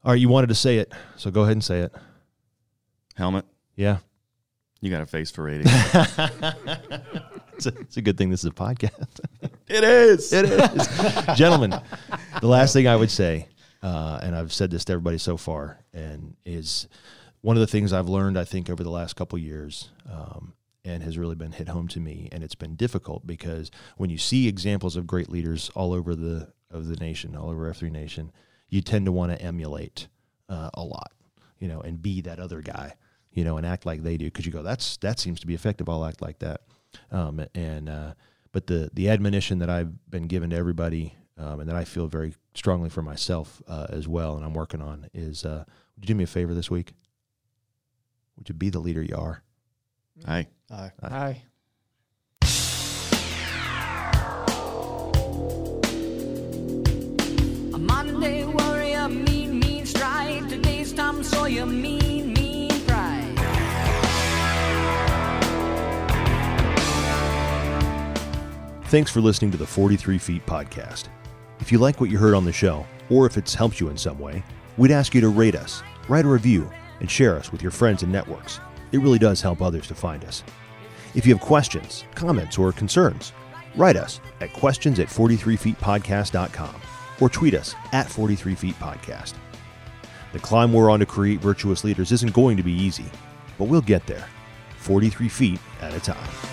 [SPEAKER 1] All right, you wanted to say it, so go ahead and say it.
[SPEAKER 5] Helmet,
[SPEAKER 1] Yeah,
[SPEAKER 5] you got a face for radio.
[SPEAKER 1] it's, a, it's a good thing this is a podcast.
[SPEAKER 5] it is.
[SPEAKER 1] It is, gentlemen. The last thing I would say, uh, and I've said this to everybody so far, and is one of the things I've learned, I think, over the last couple years, um, and has really been hit home to me, and it's been difficult because when you see examples of great leaders all over the of the nation, all over F three Nation, you tend to want to emulate uh, a lot, you know, and be that other guy, you know, and act like they do because you go, that's that seems to be effective. I'll act like that, um, and uh, but the the admonition that I've been given to everybody, um, and that I feel very strongly for myself uh, as well, and I'm working on is: uh, Would you do me a favor this week? Would you be the leader you are?
[SPEAKER 5] Aye.
[SPEAKER 4] Aye.
[SPEAKER 3] Hi.
[SPEAKER 6] A modern day warrior, mean, mean stride. Today's Tom Sawyer, mean,
[SPEAKER 1] Thanks for listening to the 43 Feet podcast. If you like what you heard on the show, or if it's helped you in some way, we'd ask you to rate us, write a review, and share us with your friends and networks. It really does help others to find us. If you have questions, comments, or concerns, write us at questions at 43feetpodcast.com or tweet us at 43feetpodcast. The climb we're on to create virtuous leaders isn't going to be easy, but we'll get there, 43 feet at a time.